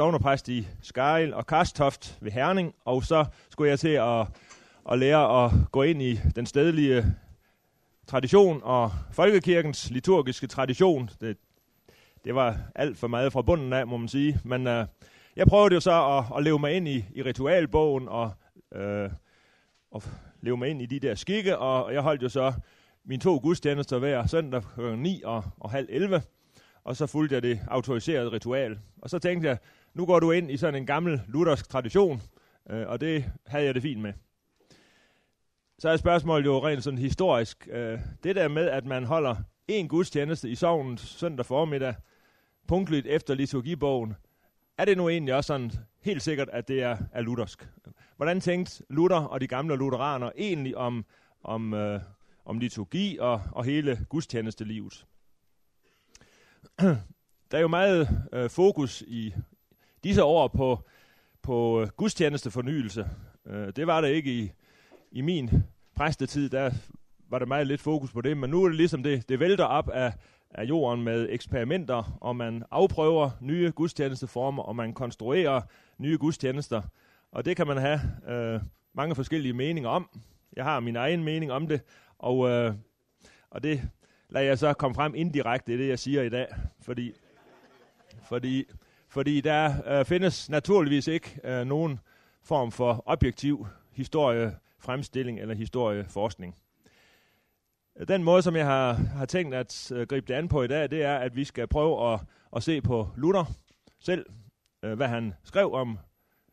sovnepræst i Skaril og Karstoft ved Herning, og så skulle jeg til at, at lære at gå ind i den stedlige tradition og folkekirkens liturgiske tradition. Det, det var alt for meget fra bunden af, må man sige. Men uh, jeg prøvede jo så at, at leve mig ind i, i ritualbogen og, uh, og leve mig ind i de der skikke, og jeg holdt jo så mine to gudstjenester hver søndag kl. 9 og, og halv 11, og så fulgte jeg det autoriserede ritual. Og så tænkte jeg, nu går du ind i sådan en gammel luthersk tradition, øh, og det havde jeg det fint med. Så er spørgsmålet jo rent sådan historisk. Øh, det der med, at man holder en gudstjeneste i sovnen søndag formiddag, punktligt efter liturgibogen, er det nu egentlig også sådan helt sikkert, at det er, er luthersk? Hvordan tænkte Luther og de gamle lutheraner egentlig om, om, øh, om liturgi og, og hele gudstjenestelivet? Der er jo meget øh, fokus i disse år på, på øh, gudstjenestefornyelse. Øh, det var det ikke i, i min præstetid, der var der meget lidt fokus på det, men nu er det ligesom det, det vælter op af, af jorden med eksperimenter, og man afprøver nye gudstjenesteformer, og man konstruerer nye gudstjenester. Og det kan man have øh, mange forskellige meninger om. Jeg har min egen mening om det, og, øh, og det lader jeg så komme frem indirekte i det, jeg siger i dag. Fordi, fordi, fordi der øh, findes naturligvis ikke øh, nogen form for objektiv historiefremstilling eller historieforskning. Den måde, som jeg har, har tænkt at øh, gribe det an på i dag, det er, at vi skal prøve at, at se på Luther selv, øh, hvad han skrev om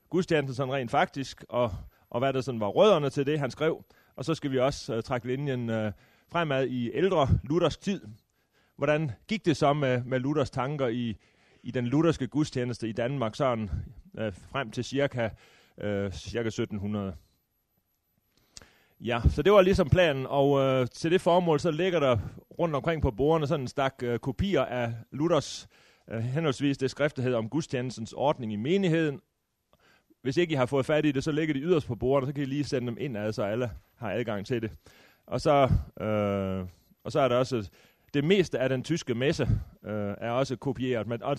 gudstjenesten sådan rent faktisk, og, og hvad der sådan var rødderne til det, han skrev. Og så skal vi også øh, trække linjen øh, fremad i ældre luthersk tid. Hvordan gik det så med, med Luthers tanker i, i den lutherske gudstjeneste i Danmark, sådan øh, frem til cirka, øh, cirka 1700? Ja, så det var ligesom planen, og øh, til det formål, så ligger der rundt omkring på bordene sådan en stak øh, kopier af Luthers øh, henholdsvis det skrift, der hedder om gudstjenestens ordning i menigheden. Hvis ikke I har fået fat i det, så ligger de yderst på bordet, så kan I lige sende dem ind, så alle har adgang til det. Og så, øh, og så er der også det meste af den tyske messe øh, er også kopieret, men, og,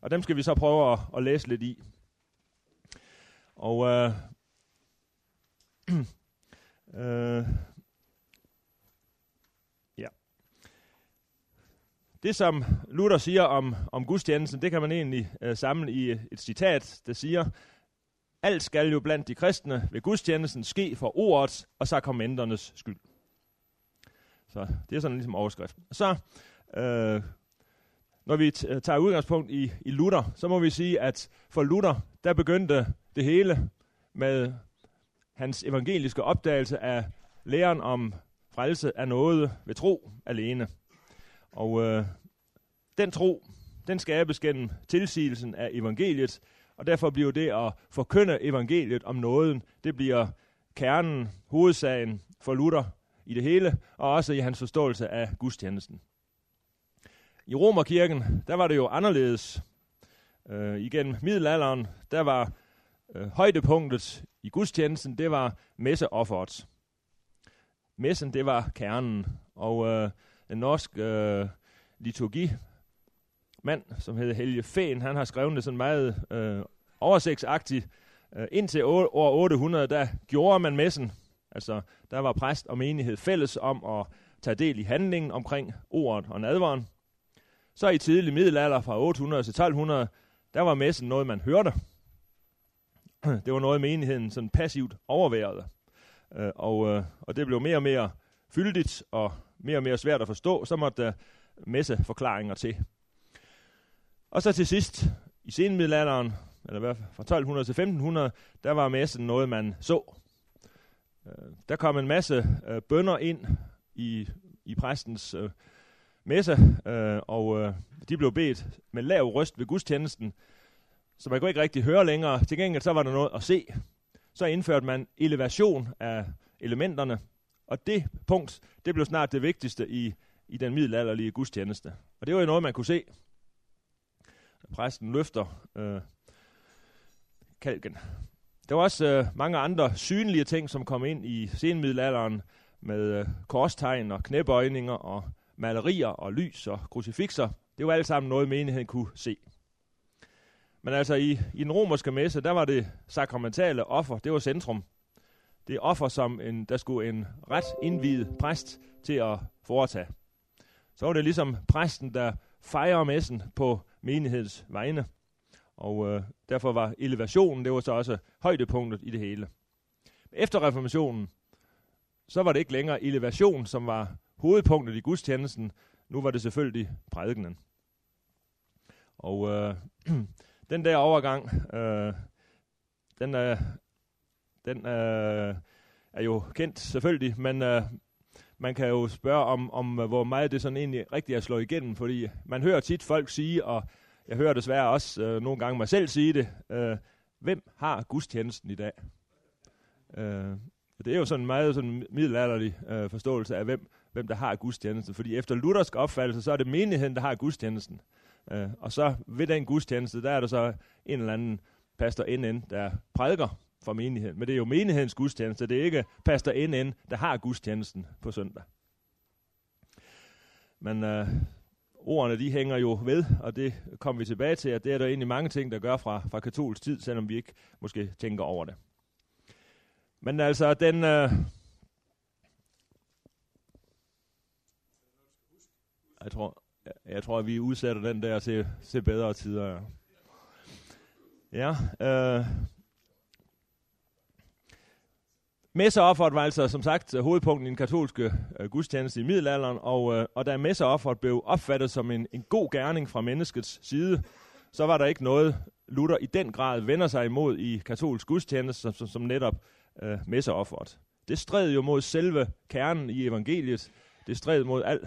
og dem skal vi så prøve at, at læse lidt i. Og øh, øh, ja. Det som Luther siger om, om gudstjenesten, det kan man egentlig øh, samle i et citat, der siger, alt skal jo blandt de kristne ved gudstjenesten ske for ordets og sakramenternes skyld. Så det er sådan ligesom overskriften. Så, øh, når vi øh, tager udgangspunkt i, i Luther, så må vi sige, at for Luther, der begyndte det hele med hans evangeliske opdagelse af læren om frelse af noget ved tro alene. Og øh, den tro, den skabes gennem tilsigelsen af evangeliet, og derfor bliver det at forkynde evangeliet om nåden, det bliver kernen, hovedsagen for Luther i det hele, og også i hans forståelse af gudstjenesten. I Romerkirken, der var det jo anderledes. Øh, igennem middelalderen, der var øh, højdepunktet i gudstjenesten, det var messeofferet. Messen, det var kernen, og øh, den norske øh, liturgi mand, som hedder Helge Fæn, han har skrevet det sådan meget øh, oversigtsagtigt. Øh, indtil år 800, der gjorde man messen. Altså, der var præst og menighed fælles om at tage del i handlingen omkring ordet og nadveren. Så i tidlig middelalder fra 800 til 1200, der var messen noget, man hørte. Det var noget, menigheden sådan passivt overværede. Øh, og, øh, og det blev mere og mere fyldigt og mere og mere svært at forstå. Så måtte der messeforklaringer til. Og så til sidst, i senmiddelalderen, eller hvad, fra 1200 til 1500, der var messen noget, man så. Øh, der kom en masse øh, bønder ind i, i præstens øh, messe, øh, og øh, de blev bedt med lav røst ved gudstjenesten, så man kunne ikke rigtig høre længere. Til gengæld så var der noget at se. Så indførte man elevation af elementerne, og det punkt, det blev snart det vigtigste i, i den middelalderlige gudstjeneste. Og det var jo noget, man kunne se præsten løfter øh, kalken. Der var også øh, mange andre synlige ting, som kom ind i senmiddelalderen med øh, korstegn og knæbøjninger og malerier og lys og krucifixer. Det var alt sammen noget, menigheden kunne se. Men altså i, i den romerske messe, der var det sakramentale offer, det var centrum. Det er offer, som en, der skulle en ret indvidet præst til at foretage. Så var det ligesom præsten, der fejrer messen på menighedens vegne. Og øh, derfor var elevationen, det var så også højdepunktet i det hele. Efter reformationen, så var det ikke længere elevation, som var hovedpunktet i gudstjenesten. Nu var det selvfølgelig prædikenen. Og øh, den der overgang, øh, den, øh, den øh, er jo kendt selvfølgelig, men øh, man kan jo spørge om, om, øh, hvor meget det sådan egentlig rigtigt er slået igennem, fordi man hører tit folk sige, og jeg hører desværre også øh, nogle gange mig selv sige det, øh, hvem har gudstjenesten i dag? Øh, det er jo sådan en meget sådan middelalderlig øh, forståelse af, hvem, hvem der har gudstjenesten. Fordi efter luthersk opfattelse, så er det menigheden, der har gudstjenesten. Øh, og så ved den gudstjeneste, der er der så en eller anden pastor NN, der prædiker for menigheden. Men det er jo menighedens gudstjeneste, det er ikke pastor NN, der har gudstjenesten på søndag. Men øh, ordene de hænger jo ved, og det kommer vi tilbage til, at det er der egentlig mange ting, der gør fra, fra katolsk tid, selvom vi ikke måske tænker over det. Men altså, den... Øh, jeg tror, jeg, jeg tror, at vi udsætter den der til, til bedre tider. Ja, øh, Messeofferet var altså som sagt hovedpunkten i den katolske øh, gudstjeneste i middelalderen, og, øh, og da messeofferet blev opfattet som en, en god gerning fra menneskets side, så var der ikke noget, Luther i den grad vender sig imod i katolsk gudstjeneste, som, som, som netop øh, messeofferet. Det stred jo mod selve kernen i evangeliet. Det stred mod al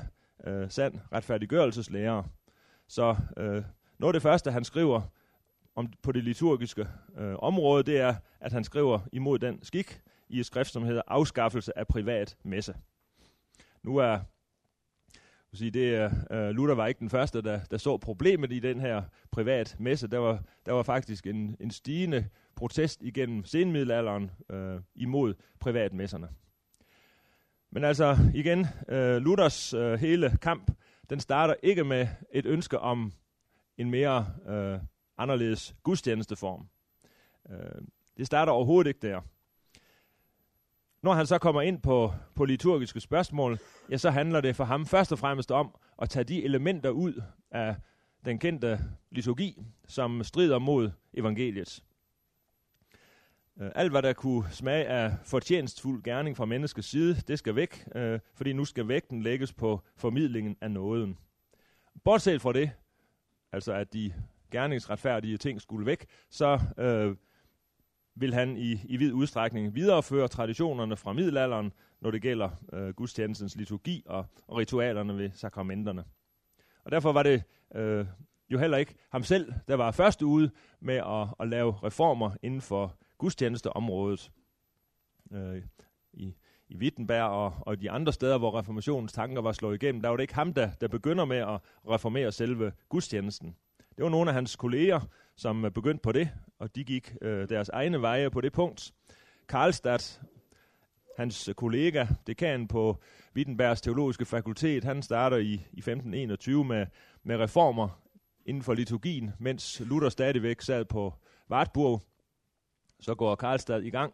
øh, sand retfærdiggørelseslære. Så øh, noget af det første, han skriver om på det liturgiske øh, område, det er, at han skriver imod den skik i et skrift, som hedder Afskaffelse af privat messe. Nu er sige, det er, uh, Luther var ikke den første, der, der så problemet i den her privat messe. Der var, der var faktisk en, en stigende protest igennem senmiddelalderen uh, imod privatmesserne. Men altså igen, uh, Luthers uh, hele kamp, den starter ikke med et ønske om en mere uh, anderledes gudstjenesteform. Uh, det starter overhovedet ikke der. Når han så kommer ind på, på liturgiske spørgsmål, ja, så handler det for ham først og fremmest om at tage de elementer ud af den kendte liturgi, som strider mod evangeliet. Øh, alt, hvad der kunne smage af fortjenstfuld gerning fra menneskets side, det skal væk, øh, fordi nu skal vægten lægges på formidlingen af nåden. Bortset fra det, altså at de gerningsretfærdige ting skulle væk, så øh, vil han i, i vid udstrækning videreføre traditionerne fra middelalderen, når det gælder øh, gudstjenestens liturgi og, og ritualerne ved sakramenterne. Og derfor var det øh, jo heller ikke ham selv, der var først ude med at, at lave reformer inden for gudstjenesteområdet. Øh, I i Wittenberg og, og de andre steder, hvor reformationens tanker var slået igennem, der var det ikke ham, der, der begynder med at reformere selve gudstjenesten. Det var nogle af hans kolleger, som begyndte på det, og de gik øh, deres egne veje på det punkt. Karlstadt, hans kollega, dekan på Wittenbergs teologiske fakultet, han starter i, i 1521 med, med reformer inden for liturgien, mens Luther stadigvæk sad på Wartburg. Så går Karlstad i gang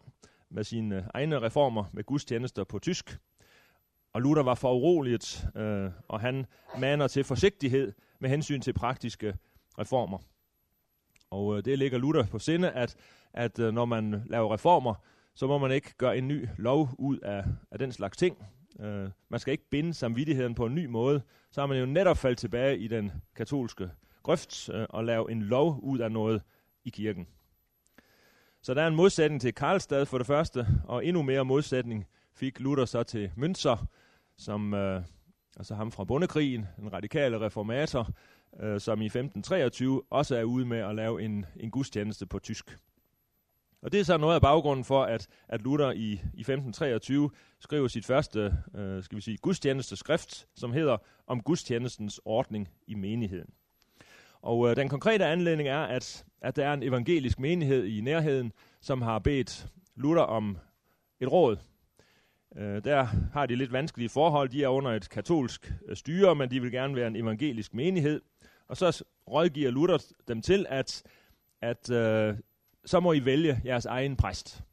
med sine egne reformer med gudstjenester på tysk. Og Luther var for uroliget, øh, og han maner til forsigtighed med hensyn til praktiske reformer. Og øh, det ligger Luther på sinde, at, at øh, når man laver reformer, så må man ikke gøre en ny lov ud af, af den slags ting. Øh, man skal ikke binde samvittigheden på en ny måde. Så har man jo netop faldt tilbage i den katolske grøft øh, og lave en lov ud af noget i kirken. Så der er en modsætning til Karlstad for det første, og endnu mere modsætning fik Luther så til Münster, som øh, altså ham fra bondekrigen, en radikale reformator, øh, som i 1523 også er ude med at lave en, en gudstjeneste på tysk. Og det er så noget af baggrunden for, at, at Luther i, i 1523 skriver sit første øh, skal vi sige, gudstjenesteskrift, som hedder Om gudstjenestens ordning i menigheden. Og øh, den konkrete anledning er, at, at der er en evangelisk menighed i nærheden, som har bedt Luther om et råd. Øh, der har de lidt vanskelige forhold. De er under et katolsk øh, styre, men de vil gerne være en evangelisk menighed. Og så rådgiver Luther dem til, at at øh, så må I vælge jeres egen præst.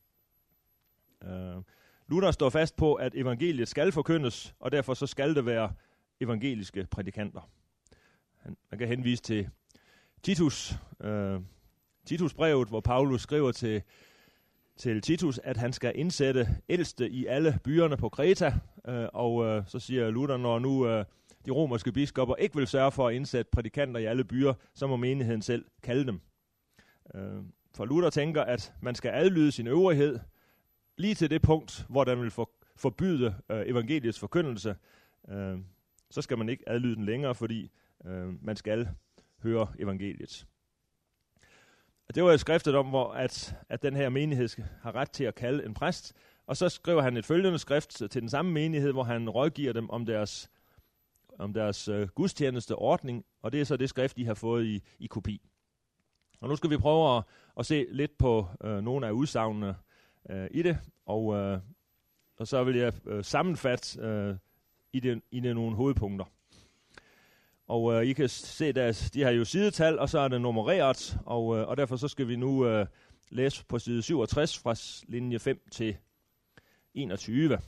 Øh, Luther står fast på, at evangeliet skal forkyndes, og derfor så skal det være evangeliske prædikanter. Han, man kan henvise til Titus, øh, Titus brevet, hvor Paulus skriver til, til Titus, at han skal indsætte ældste i alle byerne på Kreta, øh, og øh, så siger Luther, når nu øh, de romerske biskopper ikke vil sørge for at indsætte prædikanter i alle byer, så må menigheden selv kalde dem. Øh, for Luther tænker, at man skal adlyde sin øvrighed, lige til det punkt, hvor den vil for, forbyde øh, evangeliets forkyndelse, øh, så skal man ikke adlyde den længere, fordi øh, man skal høre evangeliet. Det var jo skriftet om, hvor at, at den her menighed har ret til at kalde en præst, og så skriver han et følgende skrift til den samme menighed, hvor han rådgiver dem om deres, om deres øh, gudstjeneste ordning, og det er så det skrift, de har fået i, i kopi. Og nu skal vi prøve at, at se lidt på øh, nogle af udsagnene øh, i det, og, øh, og så vil jeg øh, sammenfatte øh, i, det, i det nogle hovedpunkter. Og øh, I kan se, deres, de har jo sidetal, og så er det nummereret, og, øh, og derfor så skal vi nu øh, læse på side 67 fra linje 5 til 21.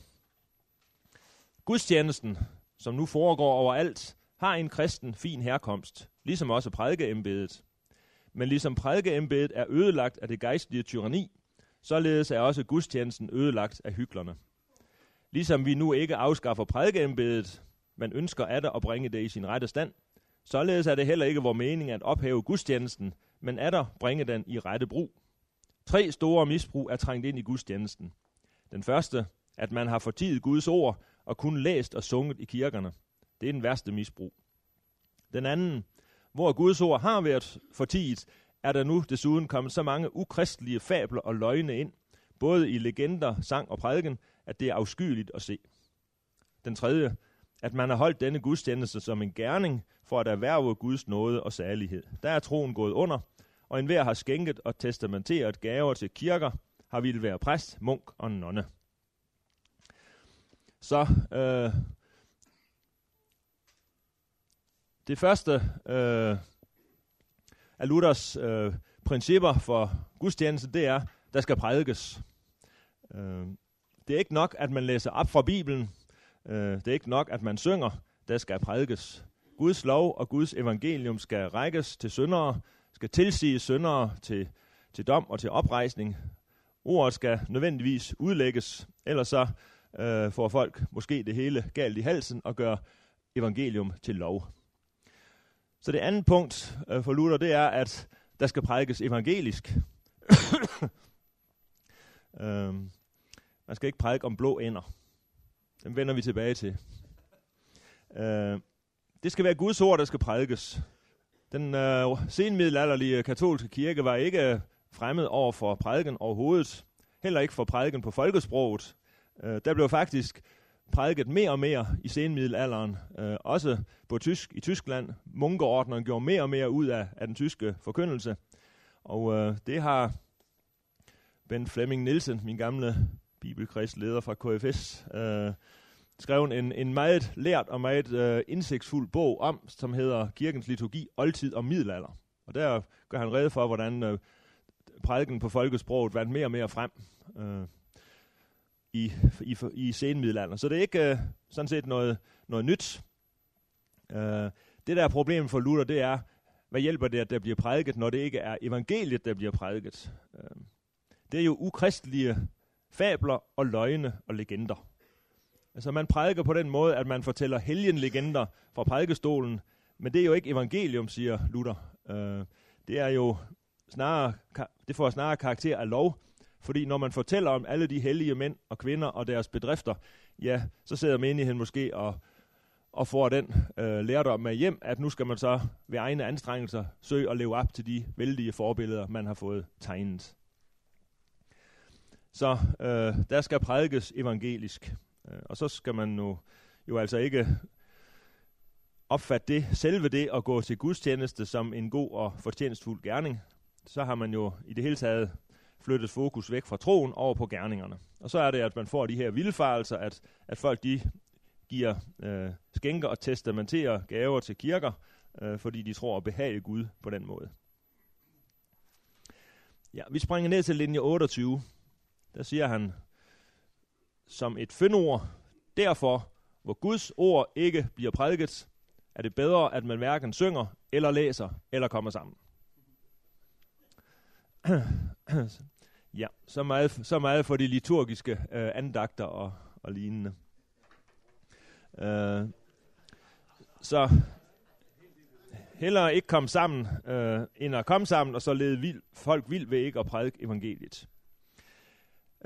Gudstjenesten, som nu foregår overalt, har en kristen fin herkomst, ligesom også prædikeembedet. Men ligesom prædikeembedet er ødelagt af det gejstlige tyranni, således er også gudstjenesten ødelagt af hyklerne. Ligesom vi nu ikke afskaffer prædikeembedet, men ønsker at at bringe det i sin rette stand, således er det heller ikke vor mening at ophæve gudstjenesten, men at der bringe den i rette brug. Tre store misbrug er trængt ind i gudstjenesten. Den første, at man har fortidet Guds ord og kun læst og sunget i kirkerne. Det er den værste misbrug. Den anden, hvor Guds ord har været fortiget, er der nu desuden kommet så mange ukristelige fabler og løgne ind, både i legender, sang og prædiken, at det er afskyeligt at se. Den tredje, at man har holdt denne gudstjeneste som en gerning for at erhverve Guds nåde og særlighed. Der er troen gået under, og enhver har skænket og testamenteret gaver til kirker, har ville være præst, munk og nonne. Så øh, det første øh, af Luthers øh, principper for gudstjeneste, det er, der skal prædikes. Øh, det er ikke nok, at man læser op fra Bibelen. Øh, det er ikke nok, at man synger. Der skal prædikes. Guds lov og Guds evangelium skal rækkes til syndere, skal tilsige syndere til, til dom og til oprejsning. Ordet skal nødvendigvis udlægges, ellers så øh, får folk måske det hele galt i halsen og gør evangelium til lov. Så det andet punkt øh, for Luther, det er, at der skal prædikes evangelisk. øh, man skal ikke prædike om blå ender. Dem vender vi tilbage til. Øh, det skal være Guds ord, der skal prædikes. Den øh, senmiddelalderlige katolske kirke var ikke fremmed over for prædiken overhovedet. Heller ikke for prædiken på folkesproget. Øh, der blev faktisk prædiket mere og mere i senmiddelalderen, øh, også på tysk i Tyskland. Munkeordneren gjorde mere og mere ud af, af den tyske forkyndelse. Og øh, det har Ben Flemming Nielsen, min gamle bibelkristleder fra KFS, øh, skrevet en, en meget lært og meget øh, indsigtsfuld bog om, som hedder Kirkens liturgi, oldtid og middelalder. Og der gør han rede for, hvordan øh, prædiken på folkesproget vandt mere og mere frem. Øh, i, i, i senmiddelalderen. Så det er ikke øh, sådan set noget, noget nyt. Øh, det der er problemet for Luther, det er, hvad hjælper det, at der bliver prædiket, når det ikke er evangeliet, der bliver prædiket? Øh, det er jo ukristelige fabler og løgne og legender. Altså man prædiker på den måde, at man fortæller helgenlegender fra prædikestolen, men det er jo ikke evangelium, siger Luther. Øh, det er jo snarere, det får snarere karakter af lov, fordi når man fortæller om alle de hellige mænd og kvinder og deres bedrifter, ja, så sidder menigheden måske og, og får den øh, lærdom med hjem, at nu skal man så ved egne anstrengelser søge at leve op til de vældige forbilleder, man har fået tegnet. Så øh, der skal prædikes evangelisk. Øh, og så skal man nu jo altså ikke opfatte det, selve det at gå til gudstjeneste som en god og fortjenstfuld gerning. Så har man jo i det hele taget flyttet fokus væk fra troen over på gerningerne. Og så er det, at man får de her vildfarelser, at, at folk de giver øh, skænker og testamenterer gaver til kirker, øh, fordi de tror at behage Gud på den måde. Ja, vi springer ned til linje 28. Der siger han, som et fyndord, derfor, hvor Guds ord ikke bliver prædiket, er det bedre, at man hverken synger, eller læser, eller kommer sammen. ja, så meget, så meget for de liturgiske øh, andagter og, og lignende. Øh, så hellere ikke komme sammen, øh, end at komme sammen, og så lede vild, folk vild ved ikke at prædike evangeliet.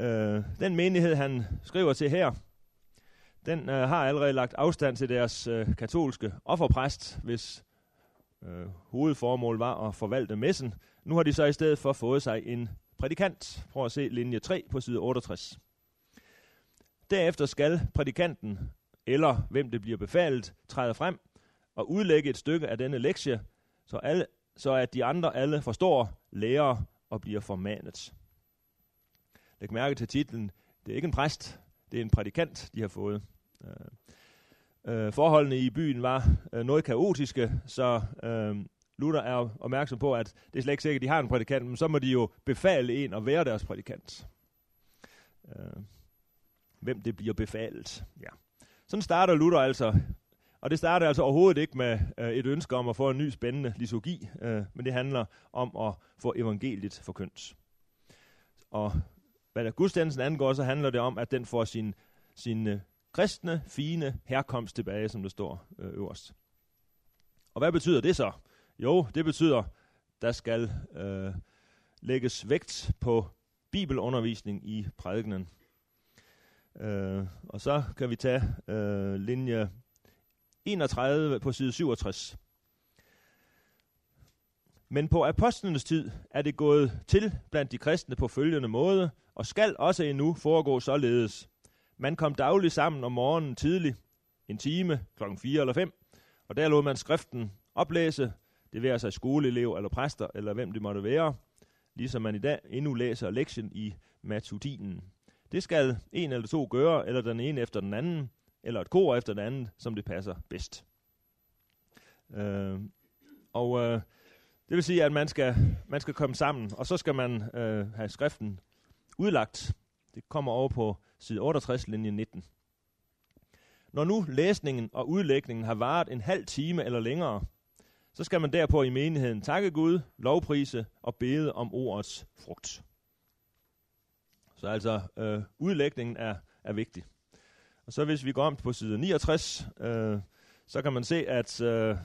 Øh, den menighed, han skriver til her, den øh, har allerede lagt afstand til deres øh, katolske offerpræst, hvis øh, hovedformål var at forvalte messen. Nu har de så i stedet for fået sig en prædikant. Prøv at se linje 3 på side 68. Derefter skal prædikanten, eller hvem det bliver befalet, træde frem og udlægge et stykke af denne lektie, så, alle, så at de andre alle forstår, lærer og bliver formanet. Læg mærke til titlen. Det er ikke en præst, det er en prædikant, de har fået. Øh, øh, forholdene i byen var øh, noget kaotiske, så øh, Luther er opmærksom på, at det er slet ikke sikkert, at de har en prædikant, men så må de jo befale en at være deres prædikant. Øh, hvem det bliver befalet. Ja. Sådan starter Luther altså og det starter altså overhovedet ikke med øh, et ønske om at få en ny spændende liturgi, øh, men det handler om at få evangeliet forkyndt. Og hvad der gudstjenesten angår, så handler det om, at den får sin, sin øh, kristne, fine herkomst tilbage, som det står øh, øverst. Og hvad betyder det så? Jo, det betyder, der skal øh, lægges vægt på bibelundervisning i prædikenen. Øh, og så kan vi tage øh, linje 31 på side 67. Men på apostlenes tid er det gået til blandt de kristne på følgende måde, og skal også endnu foregå således. Man kom dagligt sammen om morgenen tidlig, en time, klokken 4 eller 5, og der lod man skriften oplæse, det være sig skoleelev eller præster, eller hvem det måtte være, ligesom man i dag endnu læser lektien i matutinen. Det skal en eller to gøre, eller den ene efter den anden, eller et kor efter den anden, som det passer bedst. Øh, og øh, det vil sige, at man skal, man skal komme sammen, og så skal man øh, have skriften udlagt. Det kommer over på side 68, linje 19. Når nu læsningen og udlægningen har varet en halv time eller længere, så skal man derpå i menigheden takke Gud, lovprise og bede om ordets frugt. Så altså, øh, udlægningen er, er vigtig. Og så hvis vi går om på side 69, øh, så kan man se, at øh,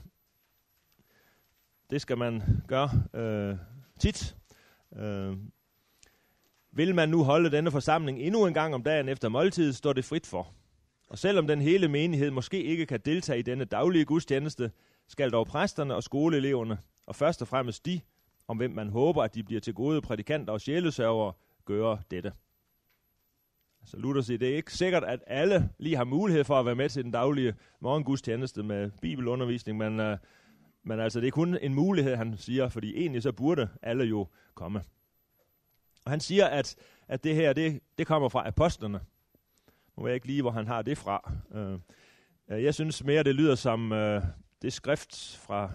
det skal man gøre øh, tit. Øh, vil man nu holde denne forsamling endnu en gang om dagen efter måltid, står det frit for. Og selvom den hele menighed måske ikke kan deltage i denne daglige gudstjeneste, skal dog præsterne og skoleeleverne, og først og fremmest de, om hvem man håber, at de bliver til gode prædikanter og sjælesørgere, gøre dette. Så Luther siger, det er ikke sikkert, at alle lige har mulighed for at være med til den daglige morgengudstjeneste med bibelundervisning, men, øh, men altså, det er kun en mulighed, han siger, fordi egentlig så burde alle jo komme. Og han siger, at, at det her, det, det kommer fra apostlerne. Nu ved jeg ikke lige, hvor han har det fra. Uh, jeg synes mere, det lyder som uh, det skrift fra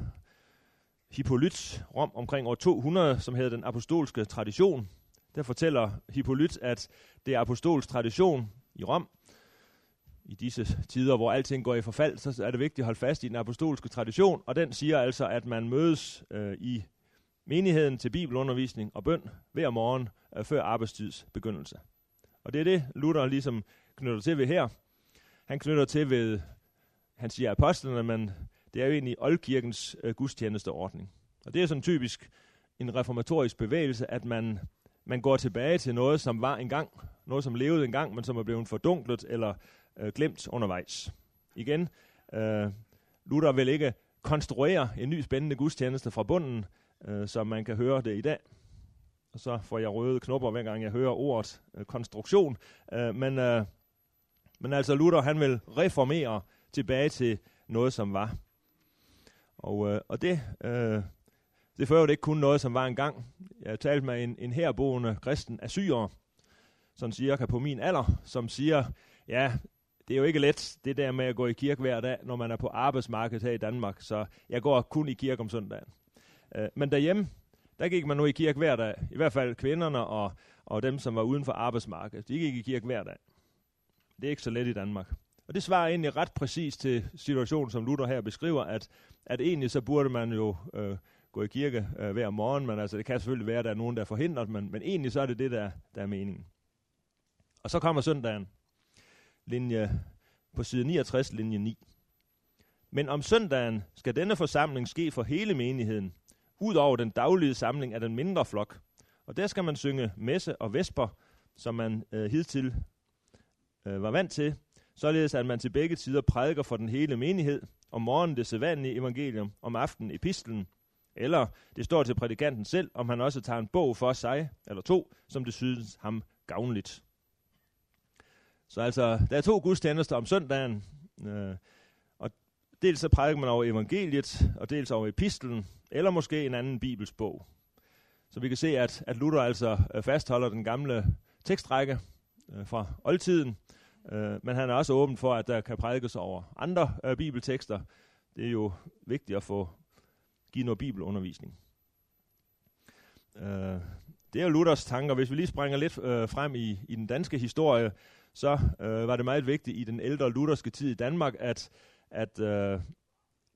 Hippolyt Rom omkring år 200, som hedder Den Apostolske Tradition, der fortæller Hippolyt, at det er apostolsk tradition i Rom. I disse tider, hvor alting går i forfald, så er det vigtigt at holde fast i den apostolske tradition, og den siger altså, at man mødes øh, i menigheden til bibelundervisning og bøn hver morgen øh, før arbejdstids begyndelse. Og det er det, Luther ligesom knytter til ved her. Han knytter til ved, han siger apostlene, men det er jo egentlig oldkirkens øh, gudstjenesteordning. Og det er sådan typisk en reformatorisk bevægelse, at man man går tilbage til noget, som var engang, noget som levede engang, men som er blevet fordunklet eller øh, glemt undervejs. Igen, øh, Luther vil ikke konstruere en ny spændende gudstjeneste fra bunden, øh, som man kan høre det i dag. Og så får jeg røde knopper, hver gang jeg hører ordet øh, konstruktion. Øh, men, øh, men altså Luther, han vil reformere tilbage til noget, som var. Og, øh, og det øh, det fører det ikke kun noget, som var engang. Jeg talte med en, en herboende kristen assyrer, sådan cirka på min alder, som siger, ja, det er jo ikke let, det der med at gå i kirke hver dag, når man er på arbejdsmarkedet her i Danmark, så jeg går kun i kirke om søndagen. Øh, men derhjemme, der gik man nu i kirke hver dag. I hvert fald kvinderne og, og dem, som var uden for arbejdsmarkedet. De gik i kirke hver dag. Det er ikke så let i Danmark. Og det svarer egentlig ret præcis til situationen, som Luther her beskriver, at, at egentlig så burde man jo øh, gå i kirke øh, hver morgen, men altså det kan selvfølgelig være, at der er nogen, der er forhindret, men, men egentlig så er det det, der, der er meningen. Og så kommer søndagen, linje på side 69, linje 9. Men om søndagen skal denne forsamling ske for hele menigheden, ud over den daglige samling af den mindre flok. Og der skal man synge messe og vesper, som man øh, hidtil øh, var vant til, således at man til begge tider prædiker for den hele menighed, om morgenen det sædvanlige evangelium, om aftenen epistlen, eller det står til prædikanten selv, om han også tager en bog for sig, eller to, som det synes ham gavnligt. Så altså, der er to gudstjenester om søndagen, øh, og dels så prædiker man over evangeliet, og dels over epistlen, eller måske en anden bibelsk bog. Så vi kan se, at, at Luther altså øh, fastholder den gamle tekstrække øh, fra oldtiden, øh, men han er også åben for, at der kan prædikes over andre øh, bibeltekster. Det er jo vigtigt at få give noget bibelundervisning. Øh, det er jo Luthers tanker. Hvis vi lige springer lidt øh, frem i, i den danske historie, så øh, var det meget vigtigt i den ældre lutherske tid i Danmark, at, at, øh,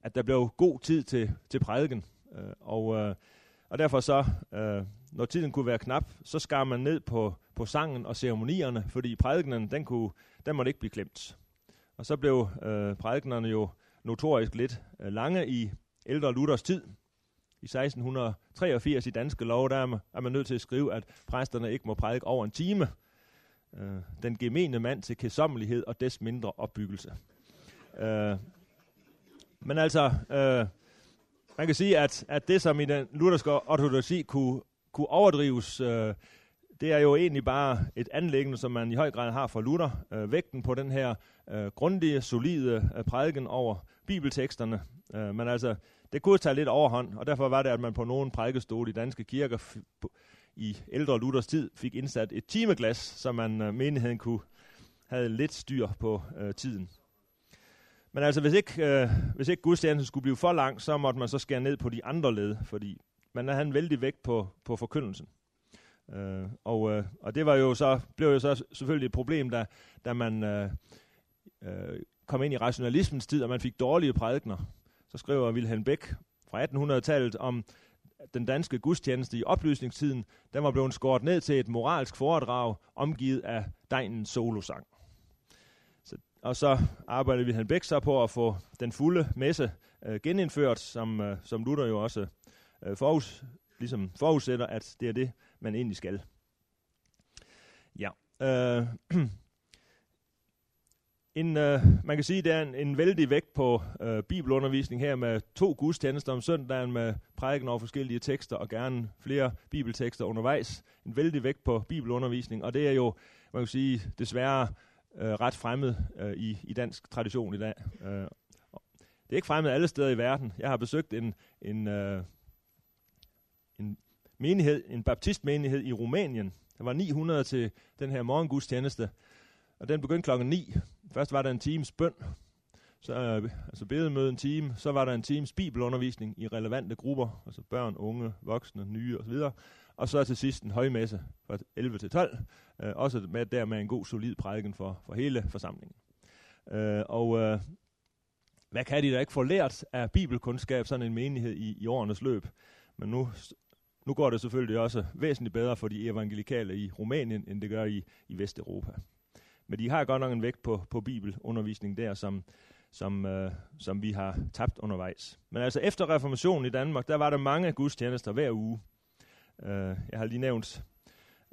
at der blev god tid til, til prædiken. Øh, og, øh, og derfor så, øh, når tiden kunne være knap, så skar man ned på, på sangen og ceremonierne, fordi prædikenen, den, kunne, den måtte ikke blive glemt. Og så blev øh, prædikenerne jo notorisk lidt øh, lange i ældre Luthers tid. I 1683 i danske lov, der er man, er man nødt til at skrive, at præsterne ikke må prædike over en time. Øh, den gemene mand til kedsommelighed og des mindre opbyggelse. Øh, men altså, øh, man kan sige, at, at det, som i den lutherske ortodoxi kunne, kunne overdrives, øh, det er jo egentlig bare et anlæggende, som man i høj grad har for Luther. Øh, vægten på den her øh, grundige, solide øh, prædiken over bibelteksterne. Øh, men altså, det kunne tage lidt overhånd, og derfor var det, at man på nogen prædikestol i danske kirker i ældre Luthers tid fik indsat et timeglas, så man øh, menigheden kunne have lidt styr på øh, tiden. Men altså, hvis ikke, øh, hvis ikke gudstjenesten skulle blive for lang, så måtte man så skære ned på de andre led, fordi man havde en vældig vægt på, på forkyndelsen. Øh, og, øh, og det var jo så, blev jo så selvfølgelig et problem, da, da man øh, øh, kom ind i rationalismens tid, og man fik dårlige prædikner. Så skriver Wilhelm Beck fra 1800-tallet om den danske gudstjeneste i oplysningstiden, den var blevet skåret ned til et moralsk foredrag, omgivet af degnens solosang. Så, og så arbejdede Wilhelm Bæk så på at få den fulde messe øh, genindført, som, øh, som Luther jo også øh, forus, ligesom forudsætter, at det er det, man egentlig skal. Ja. Øh, en, øh, man kan sige, det er en, en vældig vægt på øh, bibelundervisning her med to gudstjenester om søndagen med prædiken over forskellige tekster og gerne flere bibeltekster undervejs. En vældig vægt på bibelundervisning, og det er jo, man kan sige, desværre øh, ret fremmed øh, i, i dansk tradition i dag. Øh, det er ikke fremmed alle steder i verden. Jeg har besøgt en, en, øh, en menighed, en baptistmenighed i Rumænien. Der var 900 til den her morgengudstjeneste, og den begyndte klokken 9. Først var der en times bøn, så, øh, altså bedemøde en time, så var der en times bibelundervisning i relevante grupper, altså børn, unge, voksne, nye osv., og så til sidst en højmesse fra 11 til 12, øh, også med der med en god, solid prædiken for, for hele forsamlingen. Øh, og øh, hvad kan de da ikke få lært af bibelkundskab, sådan en menighed i, i årenes løb? Men nu, nu går det selvfølgelig også væsentligt bedre for de evangelikale i Rumænien, end det gør i, i Vesteuropa. Men de har godt nok en vægt på, på bibelundervisning der, som, som, øh, som vi har tabt undervejs. Men altså efter reformationen i Danmark, der var der mange gudstjenester hver uge. Øh, jeg har lige nævnt,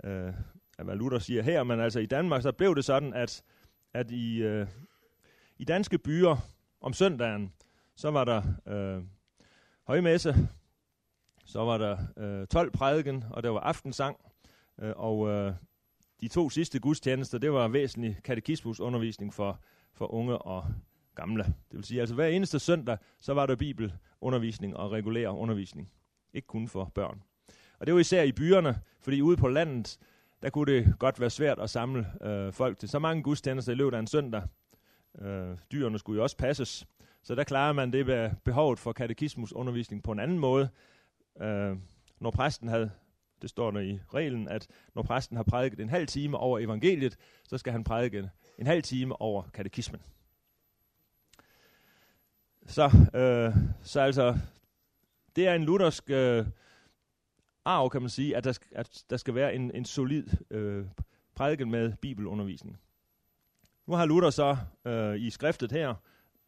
øh, hvad Luther siger her, men altså i Danmark, så blev det sådan, at, at i, øh, i danske byer om søndagen, så var der øh, højmesse, så var der øh, 12 prædiken, og der var aftensang, øh, og øh, de to sidste gudstjenester, det var væsentlig katekismusundervisning for, for unge og gamle. Det vil sige, altså hver eneste søndag, så var der bibelundervisning og regulær undervisning. Ikke kun for børn. Og det var især i byerne, fordi ude på landet, der kunne det godt være svært at samle øh, folk til så mange gudstjenester i løbet af en søndag. Øh, dyrene skulle jo også passes. Så der klarer man det med behovet for katekismusundervisning på en anden måde. Øh, når præsten havde, det står der i reglen, at når præsten har prædiket en halv time over evangeliet, så skal han prædike en halv time over katekismen. Så, øh, så altså, det er en luthersk øh, arv, kan man sige, at der, at der skal være en, en solid øh, prædiken med bibelundervisning. Nu har Luther så øh, i skriftet her,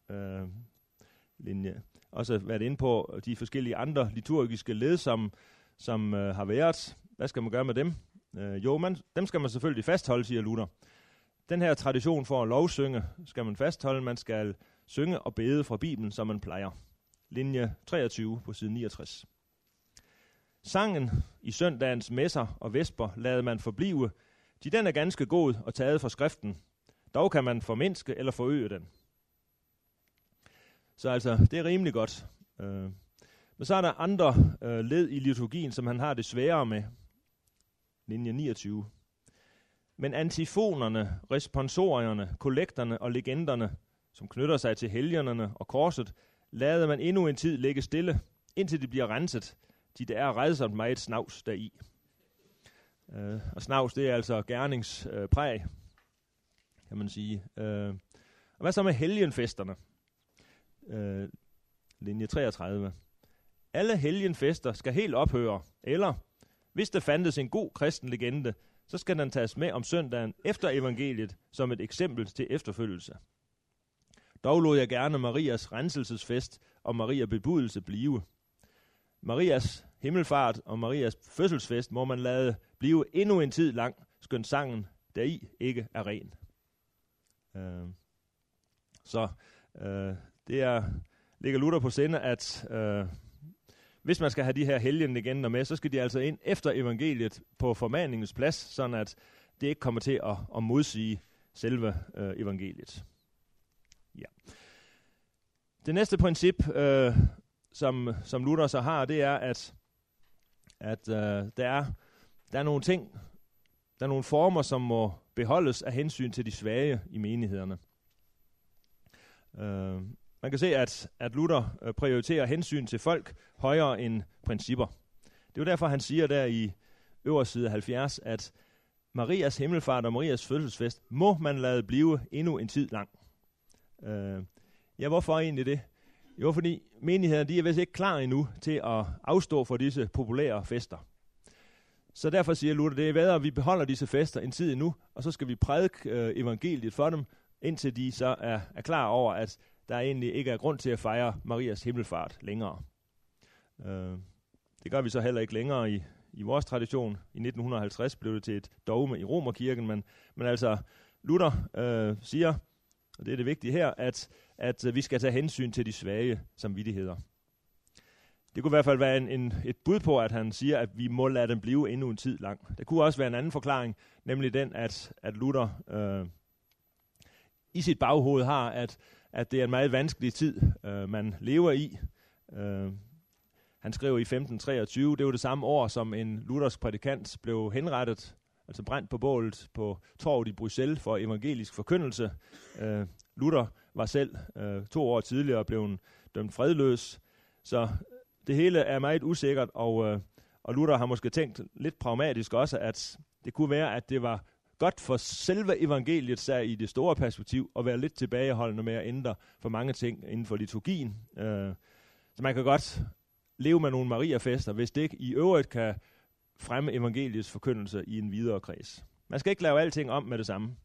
øh, linje, også været inde på de forskellige andre liturgiske led, som, som øh, har været. Hvad skal man gøre med dem? Øh, jo, man, dem skal man selvfølgelig fastholde, siger Luther. Den her tradition for at lovsynge skal man fastholde. Man skal synge og bede fra Bibelen, som man plejer. Linje 23 på side 69. Sangen i søndagens messer og vesper lader man forblive, de den er ganske god og taget fra skriften. Dog kan man formindske eller forøge den. Så altså, det er rimelig godt. Øh, men så er der andre øh, led i liturgien, som han har det sværere med. Linje 29. Men antifonerne, responsorierne, kollekterne og legenderne, som knytter sig til helgenerne og korset, lader man endnu en tid ligge stille, indtil det bliver renset, de der er redsomt meget snavs deri. Øh, og snavs, det er altså gerningspræg, øh, kan man sige. Øh, og hvad så med helgenfesterne? Øh, linje 33. Alle helgenfester skal helt ophøre, eller hvis der fandtes en god kristen legende, så skal den tages med om søndagen efter evangeliet som et eksempel til efterfølgelse. Dog lod jeg gerne Marias renselsesfest og Maria bebudelse blive. Marias himmelfart og Marias fødselsfest må man lade blive endnu en tid lang, skøn sangen deri ikke er ren. Øh. så øh, det er, ligger Luther på sinde, at øh, hvis man skal have de her helgenlegender med, så skal de altså ind efter evangeliet på formaningens plads, sådan at det ikke kommer til at, at modsige selve øh, evangeliet. Ja. Det næste princip, øh, som, som Luther så har, det er, at, at øh, der, er, der er nogle ting, der er nogle former, som må beholdes af hensyn til de svage i menighederne. Øh, man kan se, at, at Luther øh, prioriterer hensyn til folk højere end principper. Det er jo derfor, han siger der i øverste side 70, at Marias himmelfart og Marias fødselsfest må man lade blive endnu en tid lang. Øh, ja, hvorfor egentlig det? Jo, fordi menighederne de er vist ikke klar endnu til at afstå for disse populære fester. Så derfor siger Luther, det er bedre, at vi beholder disse fester en tid endnu, og så skal vi prædike øh, evangeliet for dem, indtil de så er, er klar over, at der egentlig ikke er grund til at fejre Marias himmelfart længere. Øh, det gør vi så heller ikke længere i, i vores tradition. I 1950 blev det til et dogme i Romerkirken, men, men altså Luther øh, siger, og det er det vigtige her, at, at øh, vi skal tage hensyn til de svage samvittigheder. Det kunne i hvert fald være en, en, et bud på, at han siger, at vi må lade dem blive endnu en tid lang. Det kunne også være en anden forklaring, nemlig den, at, at Luther øh, i sit baghoved har, at, at det er en meget vanskelig tid, øh, man lever i. Øh, han skrev i 1523, det var det samme år, som en luthersk prædikant blev henrettet, altså brændt på bålet på torvet i Bruxelles for evangelisk forkyndelse. Øh, Luther var selv øh, to år tidligere blevet dømt fredløs, så øh, det hele er meget usikkert, og, øh, og Luther har måske tænkt lidt pragmatisk også, at det kunne være, at det var godt for selve evangeliet sag i det store perspektiv, at være lidt tilbageholdende med at ændre for mange ting inden for liturgien. Øh, så man kan godt leve med nogle Maria-fester, hvis det ikke i øvrigt kan fremme evangeliets forkyndelse i en videre kreds. Man skal ikke lave alting om med det samme.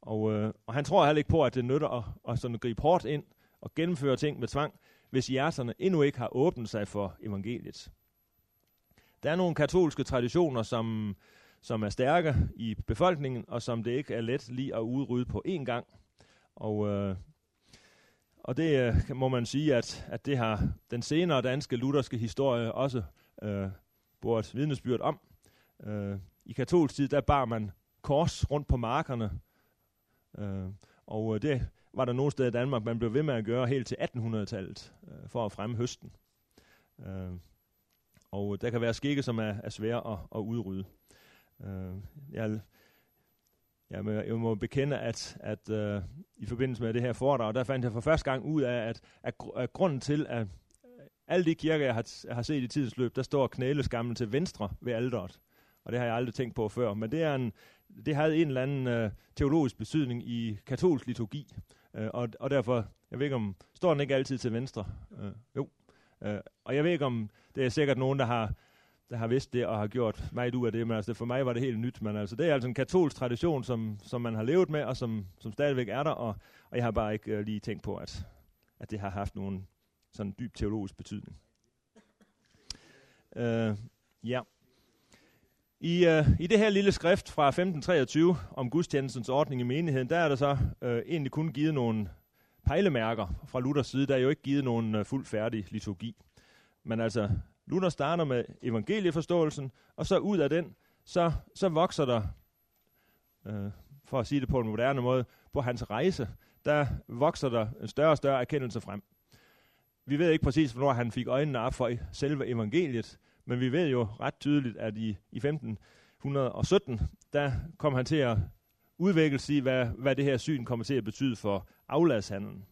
Og, øh, og han tror heller ikke på, at det nytter at, at sådan gribe hårdt ind og gennemføre ting med tvang, hvis hjerterne endnu ikke har åbnet sig for evangeliet. Der er nogle katolske traditioner, som, som er stærke i befolkningen, og som det ikke er let lige at udrydde på én gang. Og, øh, og det øh, må man sige, at, at det har den senere danske lutherske historie også øh, båret vidnesbyrd om. Øh, I katolsk tid, der bar man kors rundt på markerne, øh, og øh, det var der nogle steder i Danmark, man blev ved med at gøre helt til 1800-tallet øh, for at fremme høsten. Øh, og øh, der kan være skikke, som er, er svære at, at udrydde. Øh, jeg, jeg, må, jeg må bekende, at, at øh, i forbindelse med det her foredrag, der fandt jeg for første gang ud af, at, at, at grunden til, at, alle de kirker, jeg har, jeg har set i tidens løb, der står knæleskammel til venstre ved alderet. Og det har jeg aldrig tænkt på før. Men det, er en, det havde en eller anden øh, teologisk betydning i katolsk liturgi. Øh, og, og derfor, jeg ved ikke om, står den ikke altid til venstre? Øh, jo. Øh, og jeg ved ikke om, det er sikkert nogen, der har, der har vidst det og har gjort meget ud af det, men altså, for mig var det helt nyt. Men altså, det er altså en katolsk tradition, som, som man har levet med, og som, som stadigvæk er der, og, og jeg har bare ikke øh, lige tænkt på, at, at det har haft nogen sådan dyb teologisk betydning. Øh, ja. I, øh, I det her lille skrift fra 1523 om gudstjenestens ordning i menigheden, der er der så øh, egentlig kun givet nogle pejlemærker fra Luthers side. Der er jo ikke givet nogen øh, fuldt færdig liturgi. Men altså, Luther starter med evangelieforståelsen, og så ud af den, så, så vokser der, øh, for at sige det på en moderne måde, på hans rejse, der vokser der en større og større erkendelse frem. Vi ved ikke præcis, hvornår han fik øjnene op for selve evangeliet, men vi ved jo ret tydeligt, at i, i 1517, der kom han til at udvikle sig, hvad, hvad det her syn kommer til at betyde for afladshandlen.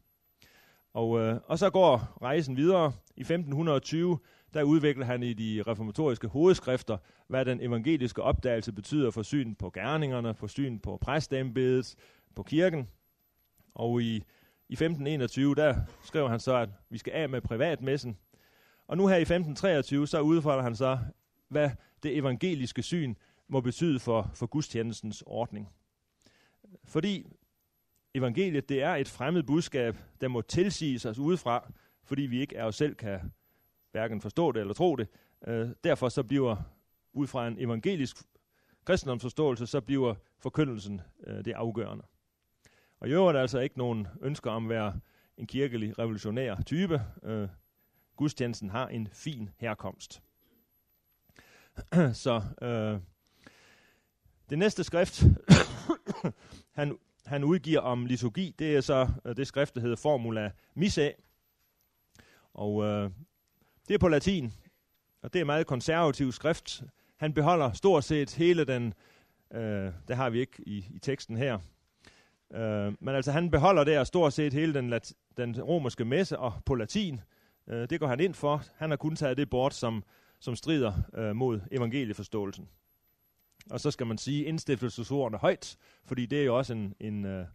Og, øh, og så går rejsen videre. I 1520, der udvikler han i de reformatoriske hovedskrifter, hvad den evangeliske opdagelse betyder for syn på gerningerne, for syn på præstembedet, på kirken. Og i, i 1521, der skrev han så, at vi skal af med privatmessen. Og nu her i 1523, så udfordrer han så, hvad det evangeliske syn må betyde for, for gudstjenestens ordning. Fordi evangeliet, det er et fremmed budskab, der må tilsiges os udefra, fordi vi ikke af os selv kan hverken forstå det eller tro det. Øh, derfor så bliver, ud fra en evangelisk kristendomsforståelse, så bliver forkyndelsen øh, det afgørende. Og i øvrigt er altså ikke nogen ønsker om at være en kirkelig revolutionær type. Øh, gudstjenesten har en fin herkomst. så øh, det næste skrift, han, han udgiver om liturgi, det er så øh, det skrift, der hedder Formula Missae. Og øh, det er på latin, og det er meget konservativ skrift. Han beholder stort set hele den, øh, det har vi ikke i, i teksten her, øh, men altså han beholder der stort set hele den, lat, den romerske messe og på latin. Øh, det går han ind for. Han har kun taget det bort, som, som strider øh, mod evangelieforståelsen. Og så skal man sige indstiftelsesordene højt, fordi det er jo også en, en øh,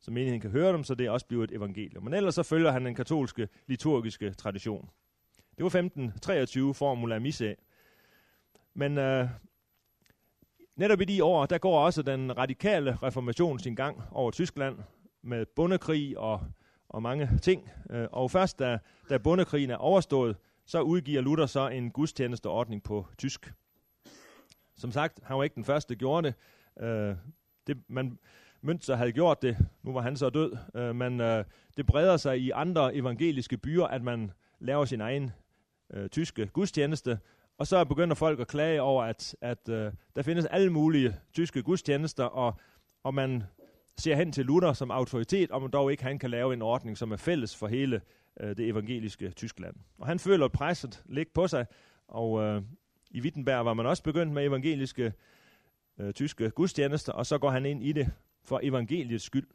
så menigheden kan høre dem, så det er også blevet et evangelium. Men ellers så følger han den katolske liturgiske tradition. Det var 1523 formula misse. Men øh, netop i de år, der går også den radikale reformation sin gang over Tyskland med bundekrig og, og mange ting. Øh, og først da, da bundekrigen er overstået, så udgiver Luther så en gudstjenesteordning på tysk. Som sagt, han var ikke den første, der gjorde det. Øh, det man, Münzer havde gjort det, nu var han så død, øh, men øh, det breder sig i andre evangeliske byer, at man laver sin egen øh, tyske gudstjeneste, og så begynder folk at klage over, at, at øh, der findes alle mulige tyske gudstjenester, og, og man ser hen til Luther som autoritet, om dog ikke han kan lave en ordning, som er fælles for hele øh, det evangeliske Tyskland. Og han føler presset ligge på sig, og øh, i Wittenberg var man også begyndt med evangeliske øh, tyske gudstjenester, og så går han ind i det for evangeliets skyld.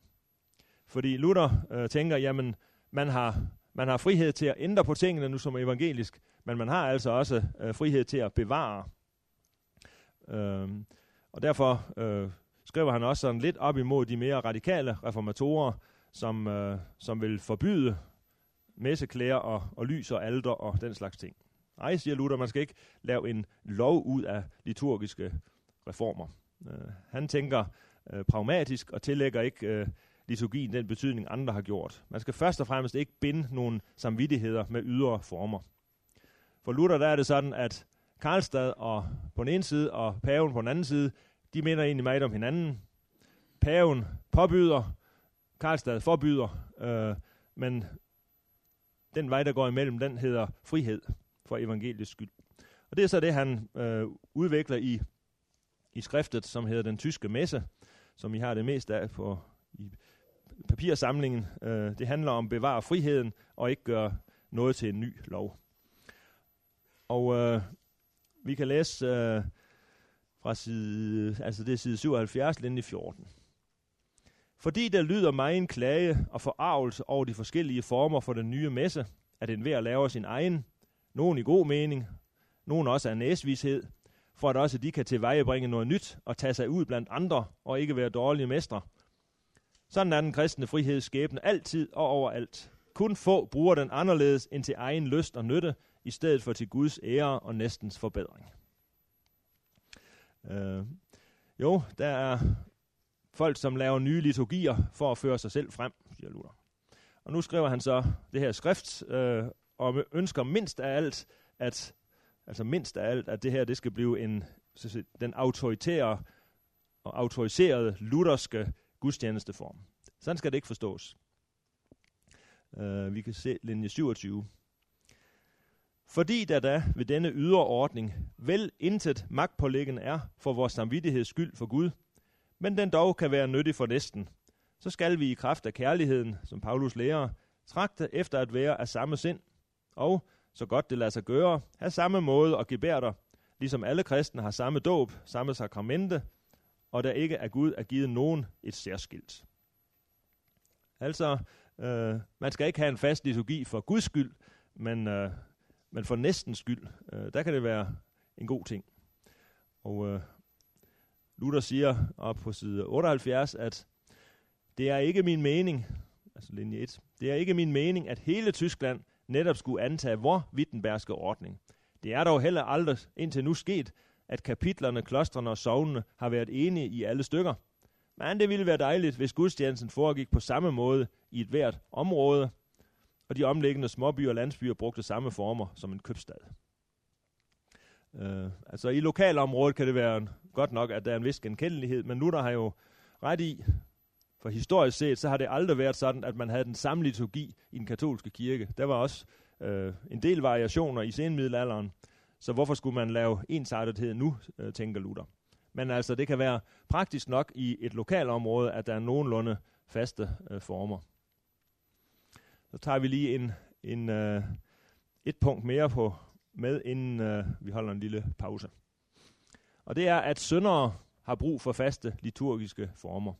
Fordi Luther øh, tænker, jamen, man har, man har frihed til at ændre på tingene nu som evangelisk, men man har altså også øh, frihed til at bevare. Øh, og derfor øh, skriver han også sådan lidt op imod de mere radikale reformatorer, som, øh, som vil forbyde messeklæder og, og lys og alter og den slags ting. Nej, siger Luther, man skal ikke lave en lov ud af liturgiske reformer. Øh, han tænker øh, pragmatisk og tillægger ikke øh, liturgien den betydning, andre har gjort. Man skal først og fremmest ikke binde nogle samvittigheder med ydre former. For Luther der er det sådan, at Karlstad og på den ene side og paven på den anden side, de minder egentlig meget om hinanden. Paven påbyder, Karlstad forbyder, øh, men den vej, der går imellem, den hedder frihed for evangeliets skyld. Og det er så det, han øh, udvikler i, i skriftet, som hedder Den Tyske Messe, som vi har det mest af på, i papirsamlingen. Øh, det handler om at bevare friheden og ikke gøre noget til en ny lov. Og øh, vi kan læse øh, fra side, altså det er side 77, linje 14. Fordi der lyder mig en klage og forarvelse over de forskellige former for den nye messe, at en ved at lave sin egen, nogen i god mening, nogen også af næsvished, for at også de kan tilvejebringe noget nyt og tage sig ud blandt andre og ikke være dårlige mestre. Sådan er den kristne frihed skæbne altid og overalt. Kun få bruger den anderledes end til egen lyst og nytte, i stedet for til Guds ære og næstens forbedring. Øh, jo, der er folk, som laver nye liturgier for at føre sig selv frem, siger Luther. Og nu skriver han så det her skrift, øh, og ønsker mindst af alt, at altså mindst af alt, at det her det skal blive en, den autoritære og autoriserede lutherske gudstjenesteform. Sådan skal det ikke forstås. Uh, vi kan se linje 27. Fordi der da ved denne ydre ordning vel intet magtpålæggende er for vores samvittigheds skyld for Gud, men den dog kan være nyttig for næsten, så skal vi i kraft af kærligheden, som Paulus lærer, trakte efter at være af samme sind, og, så godt det lader sig gøre, have samme måde og gebærder, ligesom alle kristne har samme dåb, samme sakramente, og der ikke er Gud er givet nogen et særskilt. Altså, øh, man skal ikke have en fast liturgi for Guds skyld, men, øh, men for næstens skyld. Øh, der kan det være en god ting. Og øh, Luther siger op på side 78, at det er ikke min mening, altså linje 1, det er ikke min mening, at hele Tyskland netop skulle antage vor Wittenbergske ordning. Det er dog heller aldrig indtil nu sket, at kapitlerne, klostrene og sovnene har været enige i alle stykker. Men det ville være dejligt, hvis gudstjenesten foregik på samme måde i et hvert område, og de omliggende småbyer og landsbyer brugte samme former som en købstad. Uh, altså i lokalområdet kan det være godt nok, at der er en vis genkendelighed, men nu har jo ret i, for historisk set, så har det aldrig været sådan, at man havde den samme liturgi i den katolske kirke. Der var også uh, en del variationer i senmiddelalderen, så hvorfor skulle man lave ensartethed nu, øh, tænker Luther. Men altså, det kan være praktisk nok i et lokalområde, at der er nogenlunde faste øh, former. Så tager vi lige en, en, øh, et punkt mere på med, inden øh, vi holder en lille pause. Og det er, at syndere har brug for faste liturgiske former.